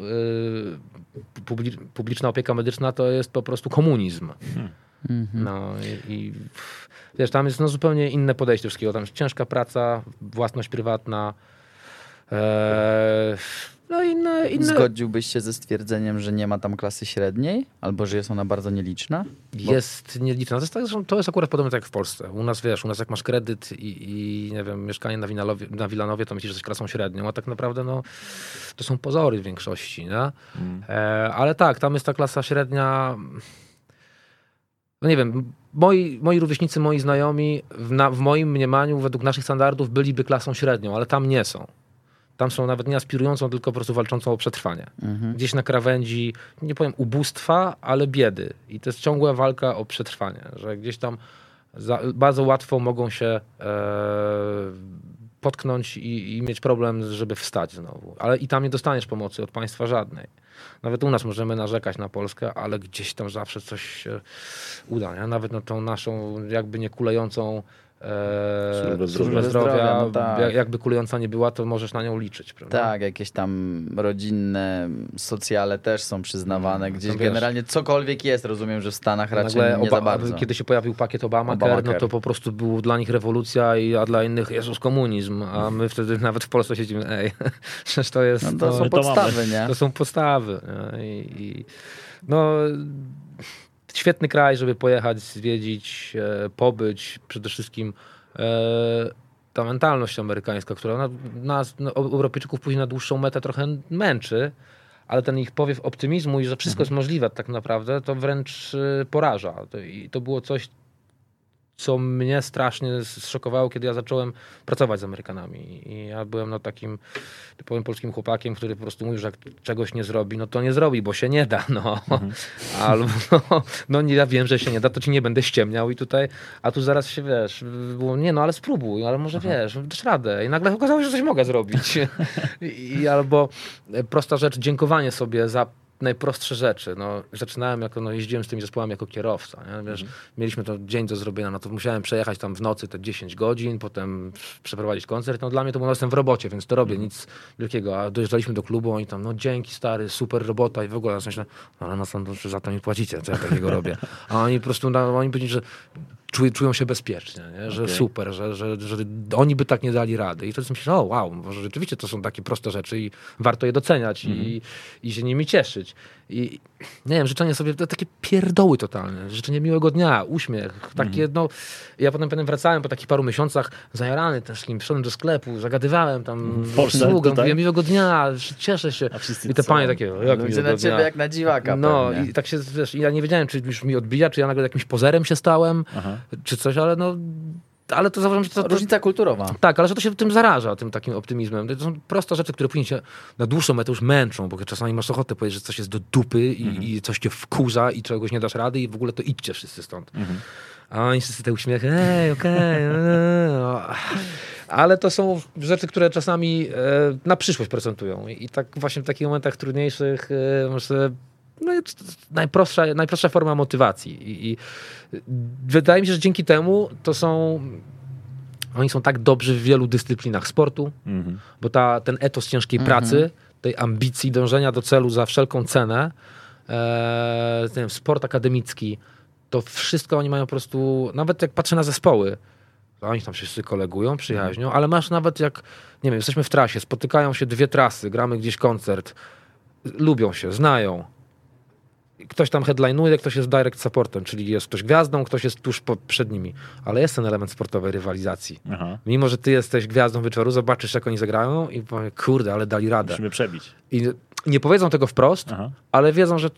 y, publi, publiczna opieka medyczna to jest po prostu komunizm. No i, i wiesz, tam jest no, zupełnie inne podejście do wszystkiego. Tam jest ciężka praca, własność prywatna. Eee, no inne, inne. Zgodziłbyś się ze stwierdzeniem, że nie ma tam klasy średniej? Albo że jest ona bardzo nieliczna? Jest nieliczna. To jest, tak, to jest akurat podobne tak jak w Polsce. U nas wiesz, u nas jak masz kredyt i, i nie wiem, mieszkanie na, Winalowie, na Wilanowie, to myślisz, że jesteś klasą średnią, a tak naprawdę no, to są pozory w większości. Nie? E, ale tak, tam jest ta klasa średnia. No nie wiem, moi, moi rówieśnicy, moi znajomi w, na, w moim mniemaniu, według naszych standardów, byliby klasą średnią, ale tam nie są. Tam są nawet nie aspirującą, tylko po prostu walczącą o przetrwanie. Gdzieś na krawędzi, nie powiem ubóstwa, ale biedy. I to jest ciągła walka o przetrwanie, że gdzieś tam za, bardzo łatwo mogą się e, potknąć i, i mieć problem, żeby wstać znowu. Ale i tam nie dostaniesz pomocy od państwa żadnej. Nawet u nas możemy narzekać na Polskę, ale gdzieś tam zawsze coś się uda. Nie? Nawet na tą naszą jakby nie kulejącą e, Służbę zdrowia. zdrowia, no tak. jak- jakby kulejąca nie była, to możesz na nią liczyć. Prawda? Tak, jakieś tam rodzinne socjale też są przyznawane. Gdzieś to wiesz. generalnie cokolwiek jest, rozumiem, że w Stanach raczej nie za Oba- bardzo. Kiedy się pojawił pakiet Obamacare, Obamacare. no to po prostu był dla nich rewolucja, i, a dla innych Jezus komunizm. A my wtedy nawet w Polsce siedzimy, ej, przecież to jest... No to to- są to podstawy, nie? To są podstawy. nie? I, i, no, świetny kraj, żeby pojechać, zwiedzić, e, pobyć. Przede wszystkim e, ta mentalność amerykańska, która na- nas, no, Europejczyków później na dłuższą metę trochę męczy, ale ten ich powiew optymizmu i że wszystko jest możliwe tak naprawdę, to wręcz e, poraża. I to było coś, co mnie strasznie zszokowało, kiedy ja zacząłem pracować z Amerykanami. I ja byłem no, takim typowym polskim chłopakiem, który po prostu mówił, że jak czegoś nie zrobi, no to nie zrobi, bo się nie da. No. Albo no, no nie, ja wiem, że się nie da, to ci nie będę ściemniał i tutaj, a tu zaraz się wiesz, było, nie no, ale spróbuj, ale może wiesz, dasz radę. I nagle okazało się, że coś mogę zrobić. I, I albo e, prosta rzecz, dziękowanie sobie za najprostsze rzeczy. No, zaczynałem jako, no, jeździłem z tymi zespołami jako kierowca. Nie? Wiesz, Mieliśmy to dzień do zrobienia, no to musiałem przejechać tam w nocy te 10 godzin, potem przeprowadzić koncert. No dla mnie to było, no, jestem w robocie, więc to robię, nic wielkiego. A dojeżdżaliśmy do klubu, oni tam, no dzięki stary, super robota i w ogóle. Ja myślę, no, ale no no, za to mi płacicie, co ja takiego robię. A oni po prostu, no, oni powiedzieli, że czują, czują się bezpiecznie, nie? że Okej. super, że, że, że oni by tak nie dali rady. I wtedy myślę, o wow, może rzeczywiście to są takie proste rzeczy i warto je doceniać i, i się nimi cieszyć. I nie wiem, życzenie sobie, to takie pierdoły totalne, życzenie miłego dnia, uśmiech, takie Mhm. no, ja potem, potem wracałem po takich paru miesiącach zajarany też nim, wszedłem do sklepu, zagadywałem tam W Polsce, obsługę, tutaj? mówiłem miłego dnia, cieszę się i te panie takie, jak Ludzie na ciebie dnia. jak na dziwaka No pewnie. i tak się, wiesz, ja nie wiedziałem, czy już mi odbija, czy ja nagle jakimś pozerem się stałem, Aha. czy coś, ale no, ale to zauważam, że to, to, Różnica kulturowa. tak, ale że to się tym zaraża, tym takim optymizmem. To są proste rzeczy, które później cię na dłuższą metę już męczą, bo czasami masz ochotę powiedzieć, że coś jest do dupy i, i coś cię wkurza i czegoś nie dasz rady i w ogóle to idźcie wszyscy stąd. A oni wszyscy te uśmiechy, ej, okej. eee, no. Ale to są rzeczy, które czasami e, na przyszłość procentują. I, tak właśnie w takich momentach trudniejszych e, może no, jest najprostsza, najprostsza forma motywacji. I, I wydaje mi się, że dzięki temu to są oni są tak dobrzy w wielu dyscyplinach sportu, Mhm. bo ta, ten etos ciężkiej pracy, tej ambicji, dążenia do celu za wszelką cenę, e, wiem, sport akademicki, to wszystko oni mają po prostu, nawet jak patrzę na zespoły, to oni tam się wszyscy kolegują, przyjaźnią, ale masz nawet jak, nie wiem, jesteśmy w trasie, spotykają się dwie trasy, gramy gdzieś koncert, lubią się, znają. Ktoś tam headline'uje, ktoś jest direct supportem, czyli jest ktoś gwiazdą, ktoś jest tuż po, przed nimi. Ale jest ten element sportowej rywalizacji. Aha. Mimo, że ty jesteś gwiazdą wieczoru, zobaczysz, jak oni zagrają i powie, kurde, ale dali radę. Musimy przebić. I nie powiedzą tego wprost, Aha. ale wiedzą, że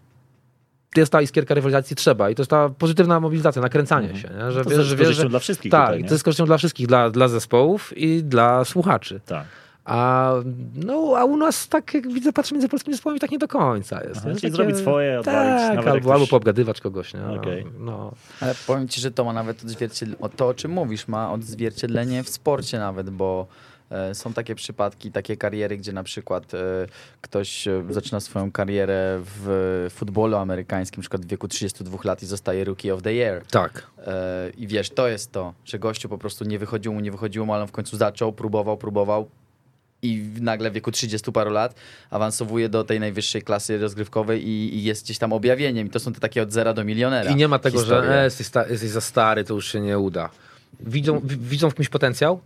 jest ta iskierka rywalizacji trzeba i to jest ta pozytywna mobilizacja, nakręcanie się. Nie? Że Mhm. To wiesz, jest że korzyścią że... dla wszystkich Tak, tutaj, to jest korzyścią dla wszystkich, dla, dla zespołów i dla słuchaczy. Tak. A, no, a u nas tak, jak widzę, patrzę między polskimi zespołami, tak nie do końca jest. Aha, czyli zrobić swoje, odwalić, tak, nawet jak albo, albo ktoś- poobgadywać kogoś. Nie? Okej. No. Ale powiem ci, że to ma nawet odzwierciedlenie, to o czym mówisz, ma odzwierciedlenie w sporcie nawet, bo e, są takie przypadki, takie kariery, gdzie na przykład e, ktoś e, zaczyna swoją karierę w futbolu amerykańskim, na przykład w wieku 32 lat i zostaje Rookie of the Year. Tak. E, I wiesz, to jest to, że gościu po prostu nie wychodziło mu, nie wychodziło mu, ale on w końcu zaczął, próbował, próbował i nagle w wieku 30 paru lat awansowuje do tej najwyższej klasy rozgrywkowej i, i jest gdzieś tam objawieniem. I to są te takie od zera do milionera. I nie ma tego, historie. że e, jesteś, sta- jesteś za stary, to już się nie uda. Widzą, w- widzą w kimś potencjał,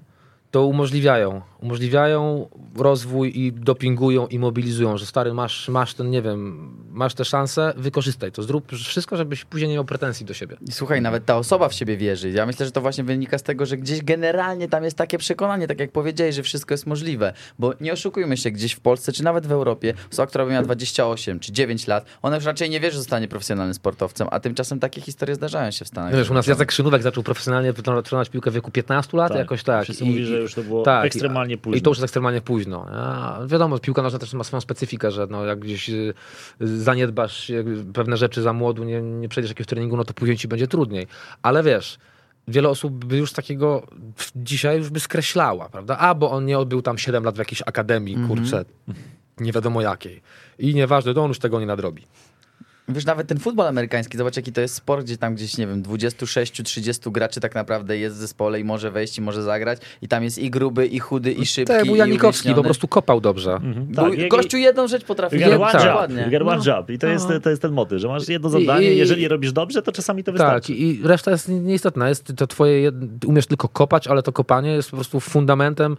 to umożliwiają. Umożliwiają rozwój i dopingują i mobilizują, że stary, masz, masz ten, nie wiem, masz tę szansę, wykorzystaj to. Zrób wszystko, żebyś później nie miał pretensji do siebie. I Słuchaj, nawet ta osoba w siebie wierzy. Ja myślę, że to właśnie wynika z tego, że gdzieś generalnie tam jest takie przekonanie, tak jak powiedziałeś, że wszystko jest możliwe. Bo nie oszukujmy się, gdzieś w Polsce, czy nawet w Europie, osoba, która by miała 28 czy 9 lat, ona już raczej nie wie, że zostanie profesjonalnym sportowcem, a tymczasem takie historie zdarzają się w Stanach. Wiesz, u nas. Jacek Krzynówek zaczął profesjonalnie trenować piłkę w wieku 15 lat, Tak. jakoś tak. Wszyscy mówili, że już to było tak, ekstremalnie i, późno. I to już jest ekstremalnie późno. A, wiadomo, piłka nożna też ma swoją specyfikę, że no, jak gdzieś y, zaniedbasz pewne rzeczy za młodu, nie, nie przejdziesz jakiegoś treningu, no to później ci będzie trudniej. Ale wiesz, wiele osób by już takiego dzisiaj już by skreślała, prawda? A, bo on nie odbył tam 7 lat w jakiejś akademii, kurczę, nie wiadomo jakiej. I nieważne, to on już tego nie nadrobi. Wiesz, nawet ten futbol amerykański, zobacz jaki to jest sport, gdzie tam gdzieś, nie wiem, 26-30 graczy tak naprawdę jest w zespole i może wejść i może zagrać i tam jest i gruby, i chudy, i szybki, Tak, był i Janikowski, po prostu kopał dobrze. Mhm. Był, Tak, gościu jedną rzecz potrafi zrobić one job. dokładnie. You got one No. job. I to jest, No. to jest ten motyw, że masz jedno zadanie, I- jeżeli robisz dobrze, to czasami to Tak, wystarczy. i reszta jest nie- nieistotna. Jest to twoje, umiesz tylko kopać, ale to kopanie jest po prostu fundamentem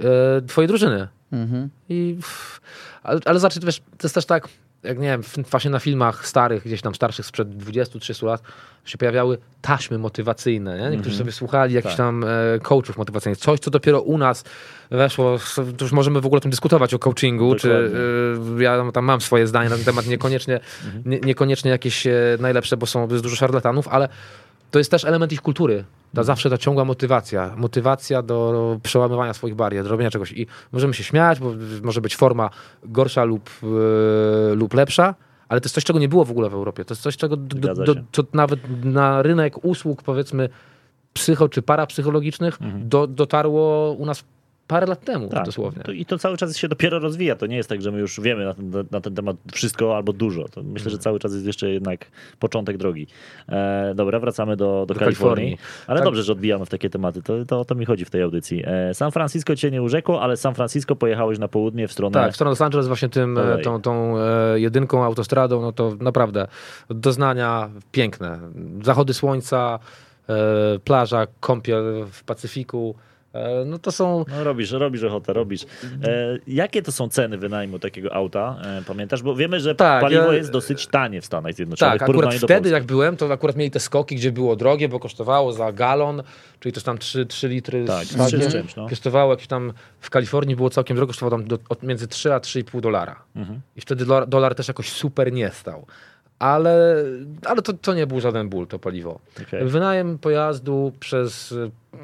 e, twojej drużyny. Mhm. I, pff, ale, ale znaczy, wiesz, to jest też tak, jak nie wiem, właśnie na filmach starych, gdzieś tam starszych sprzed 20-30 lat się pojawiały taśmy motywacyjne. Nie? Niektórzy sobie słuchali jakichś Tak. tam e, coachów motywacyjnych. Coś, co dopiero u nas weszło, to już możemy w ogóle o tym dyskutować, o coachingu, czy Dokładnie. e, ja tam mam swoje zdanie na ten temat, niekoniecznie, nie, niekoniecznie jakieś e, najlepsze, bo są jest dużo szarlatanów, ale to jest też element ich kultury. Ta zawsze ta ciągła motywacja. Motywacja do przełamywania swoich barier, do robienia czegoś. I możemy się śmiać, bo może być forma gorsza lub, e, lub lepsza, ale to jest coś, czego nie było w ogóle w Europie. To jest coś, czego do, do, nawet na rynek usług, powiedzmy, psycho czy parapsychologicznych do, dotarło u nas parę lat temu Tak, dosłownie. I to cały czas się dopiero rozwija. To nie jest tak, że my już wiemy na ten, na ten temat wszystko albo dużo. To myślę, Mm. że cały czas jest jeszcze jednak początek drogi. E, dobra, wracamy do, do, Do Kalifornii. Kalifornii. Ale Tak. dobrze, że odbijamy w takie tematy. To, to o to mi chodzi w tej audycji. E, San Francisco cię nie urzekło, ale San Francisco pojechałeś na południe w stronę... Tak, w stronę Los Angeles właśnie tym, e, tą, tą e, jedynką autostradą, no to naprawdę doznania piękne. Zachody słońca, e, plaża, kąpiel w Pacyfiku, no to są... No robisz, robisz ochotę, robisz. E, jakie to są ceny wynajmu takiego auta? E, pamiętasz? Bo wiemy, że Tak, paliwo ja- jest dosyć tanie w Stanach Zjednoczonych Tak, akurat wtedy jak byłem, to akurat mieli te skoki, gdzie było drogie, bo kosztowało za galon, czyli to tam 3, 3 litry Tak, z trzy z czymś, no. Kosztowało jakieś tam, w Kalifornii było całkiem drogo, kosztowało tam do, od między 3 a 3,5 dolara. Mhm. I wtedy dolar, dolar też jakoś super nie stał. Ale, ale to, to nie był żaden ból, to paliwo. Okej. Wynajem pojazdu przez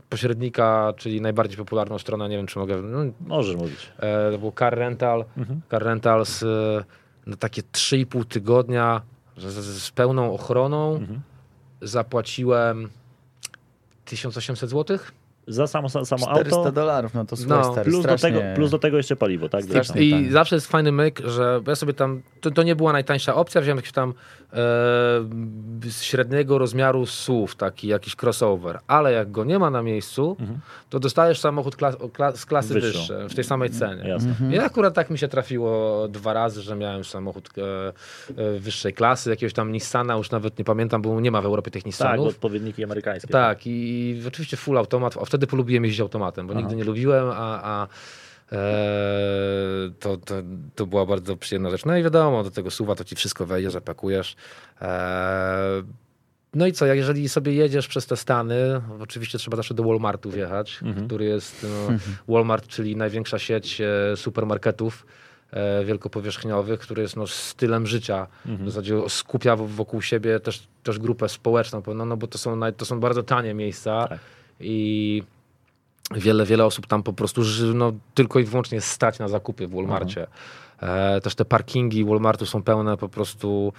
pośrednika, czyli najbardziej popularną stronę, nie wiem czy mogę, no, Możesz mówić. e, to był Car Rental. Mhm. Car Rentals, e, no takie 3,5 tygodnia z, z, pełną ochroną Mhm. zapłaciłem 1800 zł. Za samo, samo 400 auto, dolarów, no to słuchaj, No, stary, plus do, strasznie... tego, plus do tego jeszcze paliwo, tak? Strasznie. I zawsze jest fajny myk, że ja sobie tam, to, to nie była najtańsza opcja, wziąłem jakiś tam e, średniego rozmiaru SUV, taki jakiś crossover, ale jak go nie ma na miejscu, Mhm. to dostajesz samochód klas, o, kla, z klasy Wyższą. wyższej, w tej samej cenie. Jasne. Mhm. I akurat tak mi się trafiło dwa razy, że miałem samochód e, e, wyższej klasy, jakiegoś tam Nissana, już nawet nie pamiętam, bo nie ma w Europie tych Tak, Nissanów. odpowiedniki amerykańskie. Tak, i, i oczywiście full automat, a wtedy polubiłem jeździć automatem, bo Aha. nigdy nie lubiłem, a, a e, to, to, to była bardzo przyjemna rzecz. No i wiadomo, do tego suwa to ci wszystko wejdzie, zapakujesz. E, no i co, jak jeżeli sobie jedziesz przez te Stany, oczywiście trzeba zawsze do Walmartu wjechać, Mhm. który jest no, Walmart, czyli największa sieć e, supermarketów e, wielkopowierzchniowych, który jest no, stylem życia. W zasadzie skupia wokół siebie też, też grupę społeczną, no, no bo to są, to są bardzo tanie miejsca Tak. I wiele, wiele osób tam po prostu no, tylko i wyłącznie stać na zakupy w Walmarcie. E, też te parkingi Walmartu są pełne po prostu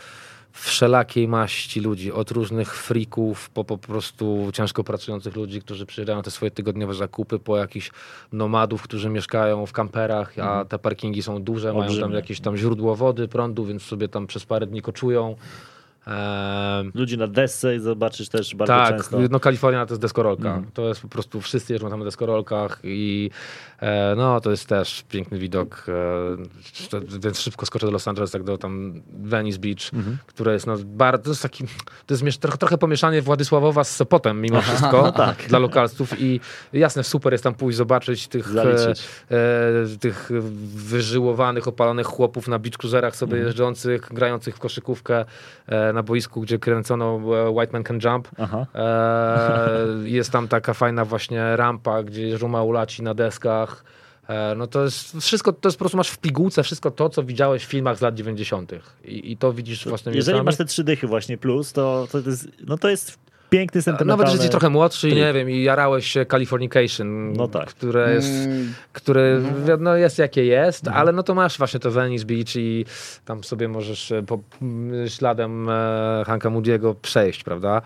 wszelakiej maści ludzi, od różnych freaków, po po prostu ciężko pracujących ludzi, którzy przyjeżdżają te swoje tygodniowe zakupy, po jakichś nomadów, którzy mieszkają w kamperach, a te parkingi są duże, mają tam Olbrzymie. jakieś tam źródło wody, prądu, więc sobie tam przez parę dni koczują. Ludzi na desce i zobaczysz też bardzo tak, często. no Kalifornia to jest deskorolka. Mhm. To jest po prostu, wszyscy jeżdżą tam na deskorolkach i e, no to jest też piękny widok, e, więc szybko skoczę do Los Angeles, jak do tam Venice Beach, Mhm. które jest no bardzo, to jest taki, to jest trochę, trochę pomieszanie Władysławowa z Sopotem mimo wszystko tak. dla lokalców i jasne, super jest tam pójść zobaczyć tych, e, e, tych wyżyłowanych, opalonych chłopów na beach cruiserach sobie Mhm. jeżdżących, grających w koszykówkę e, na boisku, gdzie kręcono e, White Man Can Jump. E, jest tam taka fajna właśnie rampa, gdzie jeżdżą małolaci na deskach. E, no to jest wszystko, to jest po prostu masz w pigułce wszystko to, co widziałeś w filmach z lat 90. I, i to widzisz własnymi Jeżeli masz te trzy dychy właśnie plus, to, to, to jest, no to jest piękny, sentymentalny... Nawet, że jesteś trochę młodszy i nie wiem, i jarałeś się Californication, No tak. które jest, Mm, które no jest jakie jest, ale no to masz właśnie to Venice Beach i tam sobie możesz e, po, śladem e, Hanka Moody'ego przejść, prawda?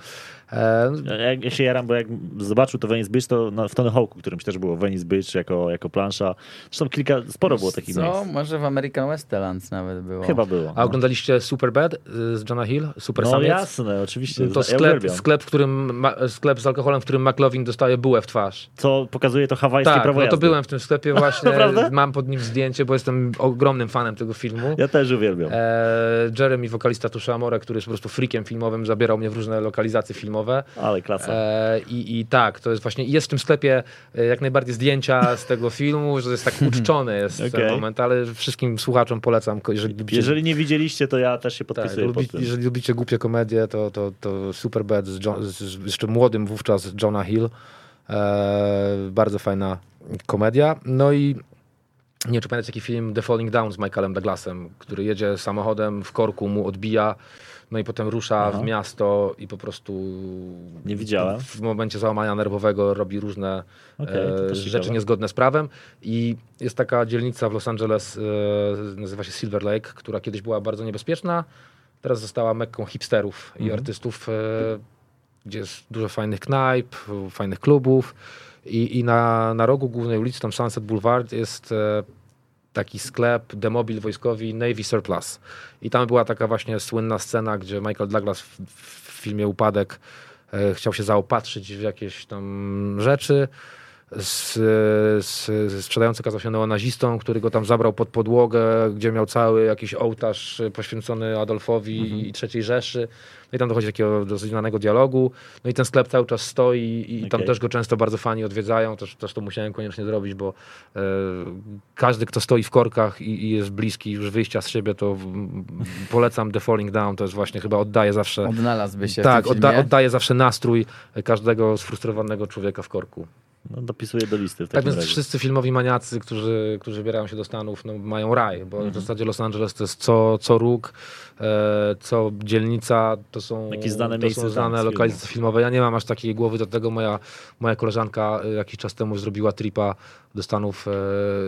E, Jak ja się jaram, bo jak zobaczył to Venice Beach, to na, w Tony Hawku, którymś też było Venice Beach jako, jako plansza. Zresztą kilka, sporo było takich co? miejsc. Może w American Westlands nawet było. Chyba było. a oglądaliście Superbad y, z Johna Hill? Super No Samiec? jasne, oczywiście. To ja sklep, uwielbiam. sklep, w którym ma, sklep z alkoholem, w którym McLovin dostaje bułę w twarz. Co pokazuje to hawajskie Tak, prawo no to byłem w tym sklepie właśnie. Mam pod nim zdjęcie, bo jestem ogromnym fanem tego filmu. Ja też uwielbiam. E, Jeremy, wokalista Tusza Amore, który jest po prostu freakiem filmowym, zabierał mnie w różne lokalizacje filmowe. Ale klasa. E, i, I tak, to jest właśnie, jest w tym sklepie e, jak najbardziej zdjęcia z tego filmu, że jest tak uczczony jest ten Okej. moment, ale wszystkim słuchaczom polecam, jeżeli lubicie, Jeżeli nie widzieliście, to ja też się tak, podpisuję lubi, pod tym. jeżeli lubicie głupie komedie, to, to, to Superbad z, John, z, z jeszcze młodym wówczas Johna Hill. E, bardzo fajna komedia. No i nie wiem, czy pamiętacie taki film The Falling Down z Michaelem Douglasem, który jedzie samochodem, w korku mu odbija, no i potem rusza Aha. w miasto i po prostu Nie widziałem. w momencie załamania nerwowego robi różne to e, rzeczy ciekawe. niezgodne z prawem i jest taka dzielnica w Los Angeles, e, nazywa się Silver Lake, która kiedyś była bardzo niebezpieczna, teraz została mekką hipsterów i Mhm. artystów, e, gdzie jest dużo fajnych knajp, fajnych klubów i, i na, na rogu głównej ulicy, tam Sunset Boulevard jest e, taki sklep, demobil wojskowy Navy Surplus. I tam była taka właśnie słynna scena, gdzie Michael Douglas w, w filmie Upadek e, chciał się zaopatrzyć w jakieś tam rzeczy. Z, z, sprzedający okazał się neonazistą, który go tam zabrał pod podłogę, gdzie miał cały jakiś ołtarz poświęcony Adolfowi Mhm. i III Rzeszy. No i tam dochodzi do takiego dosyć znanego dialogu. No i ten sklep cały czas stoi i tam Okej. też go często bardzo fani odwiedzają. Też, też to musiałem koniecznie zrobić, bo e, każdy, kto stoi w korkach i, i jest bliski już wyjścia z siebie, to polecam The Falling Down. To jest właśnie chyba oddaje zawsze... Odnalazłby się Tak, odda, oddaje zawsze nastrój każdego sfrustrowanego człowieka w korku. No, dopisuję do listy w Tak więc razie. wszyscy filmowi maniacy, którzy, którzy wybierają się do Stanów, no, mają raj, bo Mhm. w zasadzie Los Angeles to jest co, co róg, e, co dzielnica, to są, Jakieś znane to są znane lokalizacje filmowe. Ja nie mam aż takiej głowy do tego. Moja, moja koleżanka e, jakiś czas temu zrobiła tripa do Stanów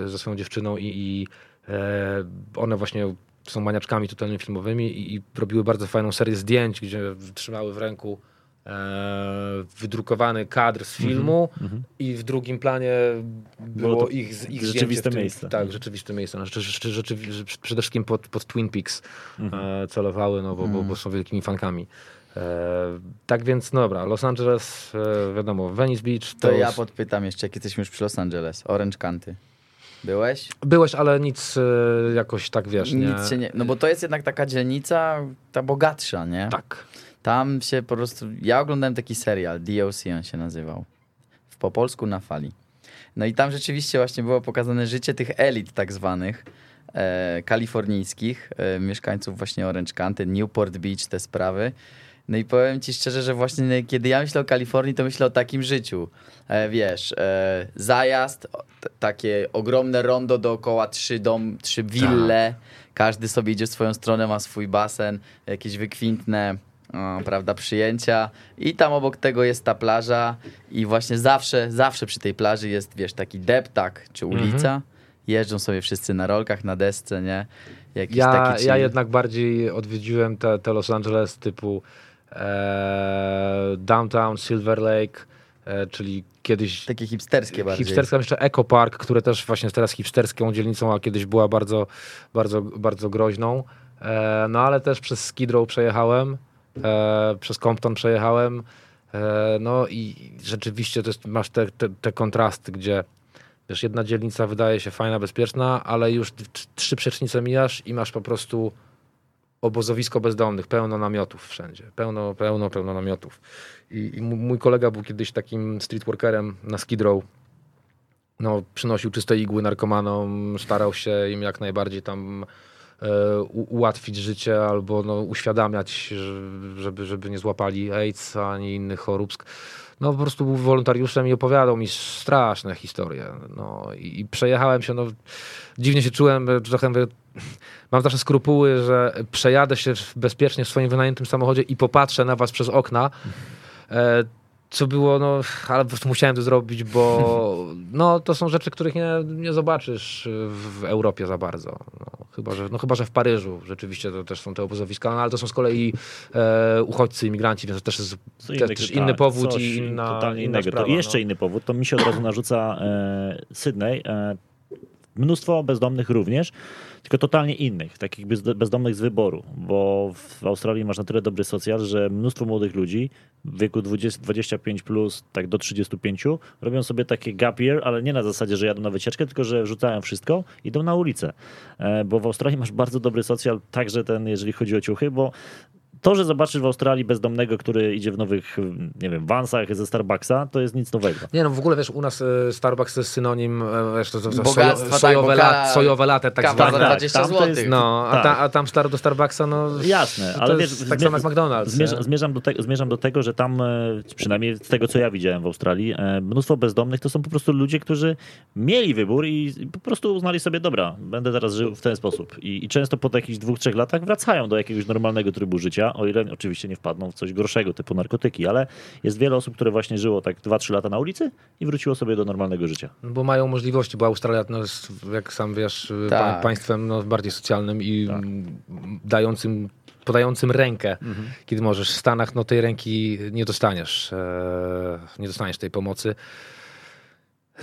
e, ze swoją dziewczyną i, i e, one właśnie są maniaczkami totalnie filmowymi i, i robiły bardzo fajną serię zdjęć, gdzie trzymały w ręku wydrukowany kadr z filmu i w drugim planie było, Było to ich, ich rzeczywiste tym, miejsce. Tak, rzeczywiste miejsce. No, rzeczy, rzeczy, przede wszystkim pod, pod Twin Peaks Mhm. e, celowały, no, bo, bo, bo są wielkimi fankami. E, tak więc, no dobra, Los Angeles, e, wiadomo, Venice Beach. To ja s- podpytam jeszcze, jak jesteśmy już przy Los Angeles. Orange County. Byłeś? Byłeś, ale nic e, jakoś tak, wiesz, nie... Nic się nie... No bo to jest jednak taka dzielnica, ta bogatsza, nie? Tak. Tam się po prostu... Ja oglądałem taki serial, DOC on się nazywał. W po polsku na fali. No i tam rzeczywiście właśnie było pokazane życie tych elit tak zwanych, e, kalifornijskich, e, mieszkańców właśnie Orange County, Newport Beach, te sprawy. No i powiem ci szczerze, że właśnie kiedy ja myślę o Kalifornii, to myślę o takim życiu. E, wiesz, e, zajazd, t- takie ogromne rondo dookoła, trzy dom, trzy wille, każdy sobie idzie w swoją stronę, ma swój basen, jakieś wykwintne o, prawda, przyjęcia i tam obok tego jest ta plaża i właśnie zawsze, zawsze przy tej plaży jest, wiesz, taki deptak czy ulica. Jeżdżą sobie wszyscy na rolkach, na desce, nie? Jakiś Ja, taki ja jednak bardziej odwiedziłem te, te Los Angeles typu e, Downtown, Silver Lake, e, czyli kiedyś Takie hipsterskie bardziej. hipsterska, jeszcze Eco Park, które też właśnie jest teraz hipsterską dzielnicą, a kiedyś była bardzo, bardzo, bardzo groźną. E, no ale też przez Skid Row przejechałem, e, przez Compton przejechałem. E, no i rzeczywiście to jest, masz te, te, te kontrasty, gdzie wiesz, jedna dzielnica wydaje się fajna, bezpieczna, ale już trzy przecznice mijasz i masz po prostu obozowisko bezdomnych, pełno namiotów wszędzie, pełno, pełno, pełno namiotów. I, i mój kolega był kiedyś takim streetworkerem na Skid Row. No, przynosił czyste igły narkomanom, starał się im jak najbardziej tam ułatwić życie albo no, uświadamiać, że- żeby, żeby nie złapali AIDS ani innych chorób. No po prostu był wolontariuszem i opowiadał mi straszne historie. No i, i przejechałem się, no dziwnie się czułem, e, trochę mówię, mam zawsze skrupuły, że przejadę się bezpiecznie w swoim wynajętym samochodzie i popatrzę na was przez okna. E, co było, no, ale po prostu musiałem to zrobić, bo no, to są rzeczy, których nie, nie zobaczysz w Europie za bardzo. No, chyba, że, no, chyba, że w Paryżu rzeczywiście to też są te obozowiska, no, ale to są z kolei e, uchodźcy, imigranci, więc to też jest te, też inny tak, powód coś i inna, totalnie inna innego. sprawa. jeszcze no. inny powód, to mi się od razu narzuca e, Sydney. E, mnóstwo bezdomnych również, tylko totalnie innych, takich bez- bezdomnych z wyboru, bo w Australii masz na tyle dobry socjal, że mnóstwo młodych ludzi w wieku 20, 25 plus, tak do 35 robią sobie takie gap year, ale nie na zasadzie, że jadą na wycieczkę, tylko że rzucają wszystko, idą na ulicę, e, bo w Australii masz bardzo dobry socjal, także ten, jeżeli chodzi o ciuchy, bo to, że zobaczysz w Australii bezdomnego, który idzie w nowych, nie wiem, vansach ze Starbucksa, to jest nic nowego. Nie no, w ogóle wiesz, u nas e, Starbucks to jest synonim, e, wiesz, to, to, to Bogactwa, tak, sojowe, ka- lat, sojowe latte tak za zwane. tak, 20 tam to zł. jest- No, a, Tak. ta, a tam staro do Starbucksa, no Jasne, to ale jest wiesz, tak samo jak McDonald's. Zmierzam, nie? zmierzam, do te, zmierzam do tego, że tam, e, przynajmniej z tego, co ja widziałem w Australii, mnóstwo bezdomnych to są po prostu ludzie, którzy mieli wybór i po prostu uznali sobie, dobra, będę teraz żył w ten sposób. I, i często po jakichś dwóch, trzech latach wracają do jakiegoś normalnego trybu życia, o ile oczywiście nie wpadną w coś gorszego, typu narkotyki, ale jest wiele osób, które właśnie żyło tak dwa, trzy lata na ulicy i wróciło sobie do normalnego życia. No Bo mają możliwości, bo Australia, no, jest, jak sam wiesz, Tak. pa, państwem no, bardziej socjalnym i Tak. dającym, podającym rękę, kiedy możesz. W Stanach no, tej ręki nie dostaniesz, e, nie dostaniesz tej pomocy.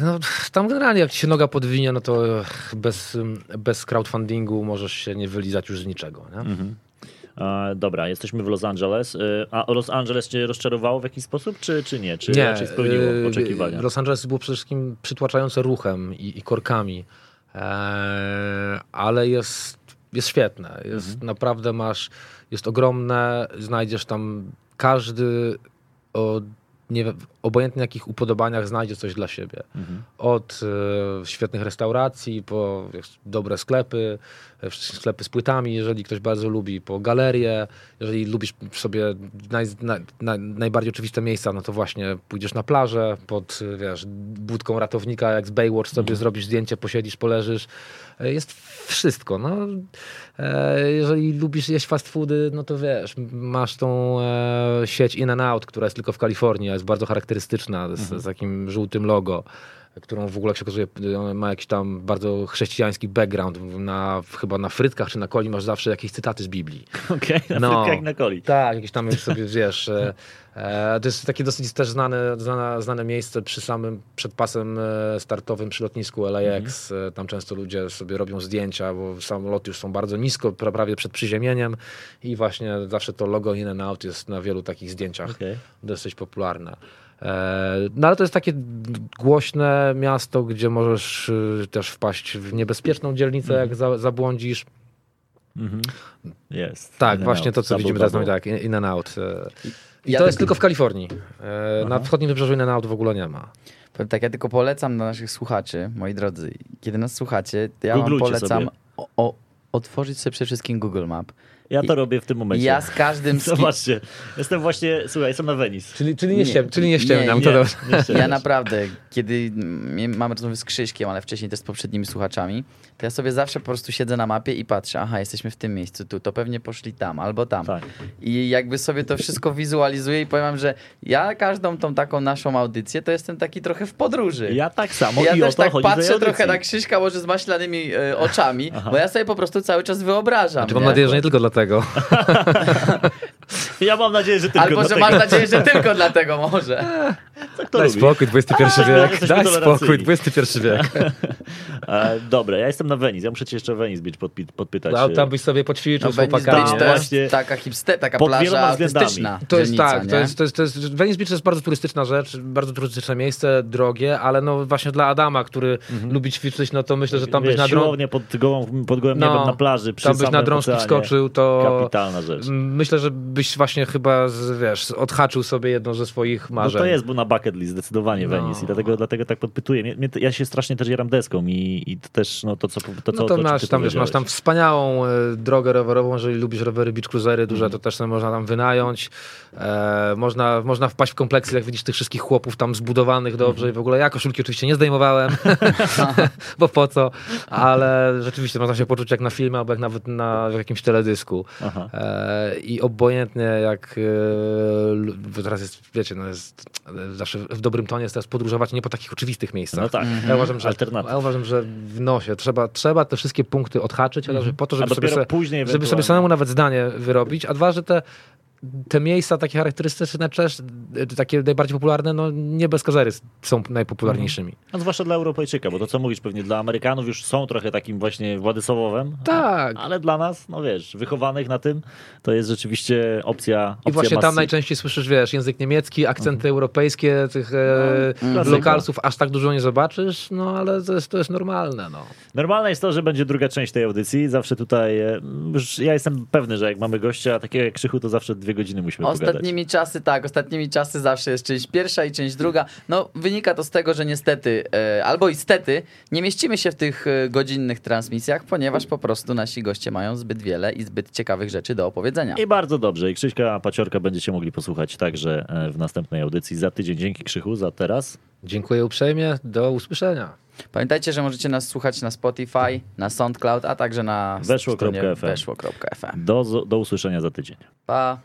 No, tam generalnie jak ci się noga podwinie, no to bez, bez crowdfundingu możesz się nie wylizać już z niczego. Nie? Mhm. E, dobra, jesteśmy w Los Angeles. E, a Los Angeles cię rozczarowało w jakiś sposób, czy, czy nie? Czy Nie, raczej spełniło yy, oczekiwania? Los Angeles było przede wszystkim przytłaczające ruchem i, i korkami, eee, ale jest, jest świetne. Jest, Mhm. Naprawdę masz, jest ogromne, znajdziesz tam każdy o nie, obojętnie jakich upodobaniach znajdzie coś dla siebie. Mhm. Od e, świetnych restauracji, po dobre sklepy, e, wszystkie sklepy z płytami, jeżeli ktoś bardzo lubi, po galerie, jeżeli lubisz sobie naj, na, na, najbardziej oczywiste miejsca, no to właśnie pójdziesz na plażę pod, wiesz, budką ratownika, jak z Baywatch sobie zrobisz zdjęcie, posiedzisz, poleżysz. E, Jest wszystko, no. E, Jeżeli lubisz jeść fast foody, no to wiesz, masz tą e, sieć In and Out, która jest tylko w Kalifornii, jest bardzo charakterystyczna, z, z takim żółtym logo, którą w ogóle jak się okazuje ma jakiś tam bardzo chrześcijański background. Na, chyba na frytkach czy na coli masz zawsze jakieś cytaty z Biblii. Okej, na No. frytkach na coli. Tak, jakieś tam sobie wiesz. E, to jest takie dosyć też znane, znane, znane miejsce przy samym przed pasem e, startowym przy lotnisku LAX. E, Tam często ludzie sobie robią zdjęcia, bo samoloty już są bardzo nisko, pra- prawie przed przyziemieniem i właśnie zawsze to logo In and Out jest na wielu takich zdjęciach Okej. dosyć popularne. No ale to jest takie głośne miasto, gdzie możesz y, też wpaść w niebezpieczną dzielnicę, jak za, zabłądzisz. Mhm. Jest. Tak, In właśnie to, co widzimy teraz, tak, in, in and out. e. I Ja to jest tylko w Kalifornii. E, Na wschodnim wybrzeżu in and out w ogóle nie ma. Powiem tak, ja tylko polecam dla naszych słuchaczy, moi drodzy, kiedy nas słuchacie, to ja wam Googlujcie polecam sobie. o, o, otworzyć sobie przede wszystkim Google Map. Ja to robię w tym momencie. Ja z każdym. Zobaczcie, jestem właśnie, słuchaj, jestem na Venice. Czyli, czyli nie ściem- czyli nie ściemniam, Nie, to dobrze. Ja naprawdę, kiedy mamy rozmowy z Krzyśkiem, ale wcześniej też z poprzednimi słuchaczami, to ja sobie zawsze po prostu siedzę na mapie i patrzę, aha, jesteśmy w tym miejscu, tu, to pewnie poszli tam albo tam. Tak. I jakby sobie to wszystko wizualizuję i powiem że ja każdą tą taką naszą audycję to jestem taki trochę w podróży. Ja tak samo ja i o też to tak chodzi patrzę trochę na Krzyśka może z maślanymi e, oczami, Aha. bo ja sobie po prostu cały czas wyobrażam. Znaczy, mam nadzieję, że nie tylko dlatego. Ja mam nadzieję, że tylko Albo, że dlatego. masz nadzieję, że tylko dlatego może. Tak to Daj lubi. spokój, XXI wiek. Jesteśmy Daj tolerancyjni. spokój, XXI wiek. E, dobra, ja jestem na Venice. Ja muszę cię jeszcze o Venice Beach podpi- podpytać. No, tam byś sobie poćwiczył No, z Venice chłopakami. Beach to nie? jest właśnie taka hipster, taka pod plaża względami. artystyczna. To jest dzielnica, tak, nie? to jest, to, jest, to jest, Venice Beach to jest bardzo turystyczna rzecz, bardzo turystyczne miejsce, drogie, ale no właśnie dla Adama, który lubi ćwiczyć, no to myślę, że tam Wiesz, byś na drąg... siłownię pod, gołą, pod gołym No, niebem na plaży, przy tam byś na samym drążki oceanie. wskoczył, to Kapitalna rzecz. m, myślę, że byś właśnie chyba, z, wiesz, odhaczył sobie jedno ze swoich No marzeń. to jest był na bucket list zdecydowanie No. Venice i dlatego, dlatego tak podpytuję. Mnie, mnie, to- ja się strasznie też jaram deską i, i to też no, to, co, to, co, No to to, masz tam, wiesz, masz tam wspaniałą e, drogę rowerową, jeżeli lubisz rowery beach cruisery duże, Mhm. to też można tam wynająć. E, można, można wpaść w kompleksy, jak widzisz tych wszystkich chłopów tam zbudowanych dobrze Mhm. i w ogóle ja koszulki oczywiście nie zdejmowałem, bo po co, ale rzeczywiście można się poczuć jak na filmie albo jak nawet na w jakimś teledysku. E, I obojętnie jak e, lu- bo teraz jest, wiecie, no jest e, zawsze w dobrym tonie jest teraz podróżować nie po takich oczywistych miejscach. No tak, Ja uważam, że, ja uważam, że w nosie trzeba, trzeba te wszystkie punkty odhaczyć, ale że po to, żeby sobie, później żeby sobie samemu nawet zdanie wyrobić, a dwa, że te, te miejsca takie charakterystyczne, też, takie najbardziej popularne, no nie bez kozery są najpopularniejszymi. No, zwłaszcza dla Europejczyka, bo to co mówisz pewnie dla Amerykanów już są trochę takim właśnie Władysławowem. Tak. Ale dla nas, no wiesz, wychowanych na tym, to jest rzeczywiście opcja, opcja I właśnie tam masy. najczęściej słyszysz, wiesz, język niemiecki, akcenty europejskie, tych e, No, klasyka. lokalsów aż tak dużo nie zobaczysz, no ale to jest, to jest normalne, no. Normalne jest to, że będzie druga część tej audycji. Zawsze tutaj, e, już ja jestem pewny, że jak mamy gościa takiego jak Krzychu, to zawsze dwie godziny musimy pogadać. Ostatnimi czasy, tak, ostatnimi czasy zawsze jest część pierwsza i część druga. No, wynika to z tego, że niestety, e, albo i stety, nie mieścimy się w tych e, godzinnych transmisjach, ponieważ po prostu nasi goście mają zbyt wiele i zbyt ciekawych rzeczy do opowiedzenia. I bardzo dobrze. I Krzyśka Paciorka będziecie mogli posłuchać także e, w następnej audycji za tydzień. Dzięki Krzychu za teraz. Dziękuję uprzejmie, do usłyszenia. Pamiętajcie, że możecie nas słuchać na Spotify, na SoundCloud, a także na Weszło.fm. weszło.fm. Do, do usłyszenia za tydzień. Pa!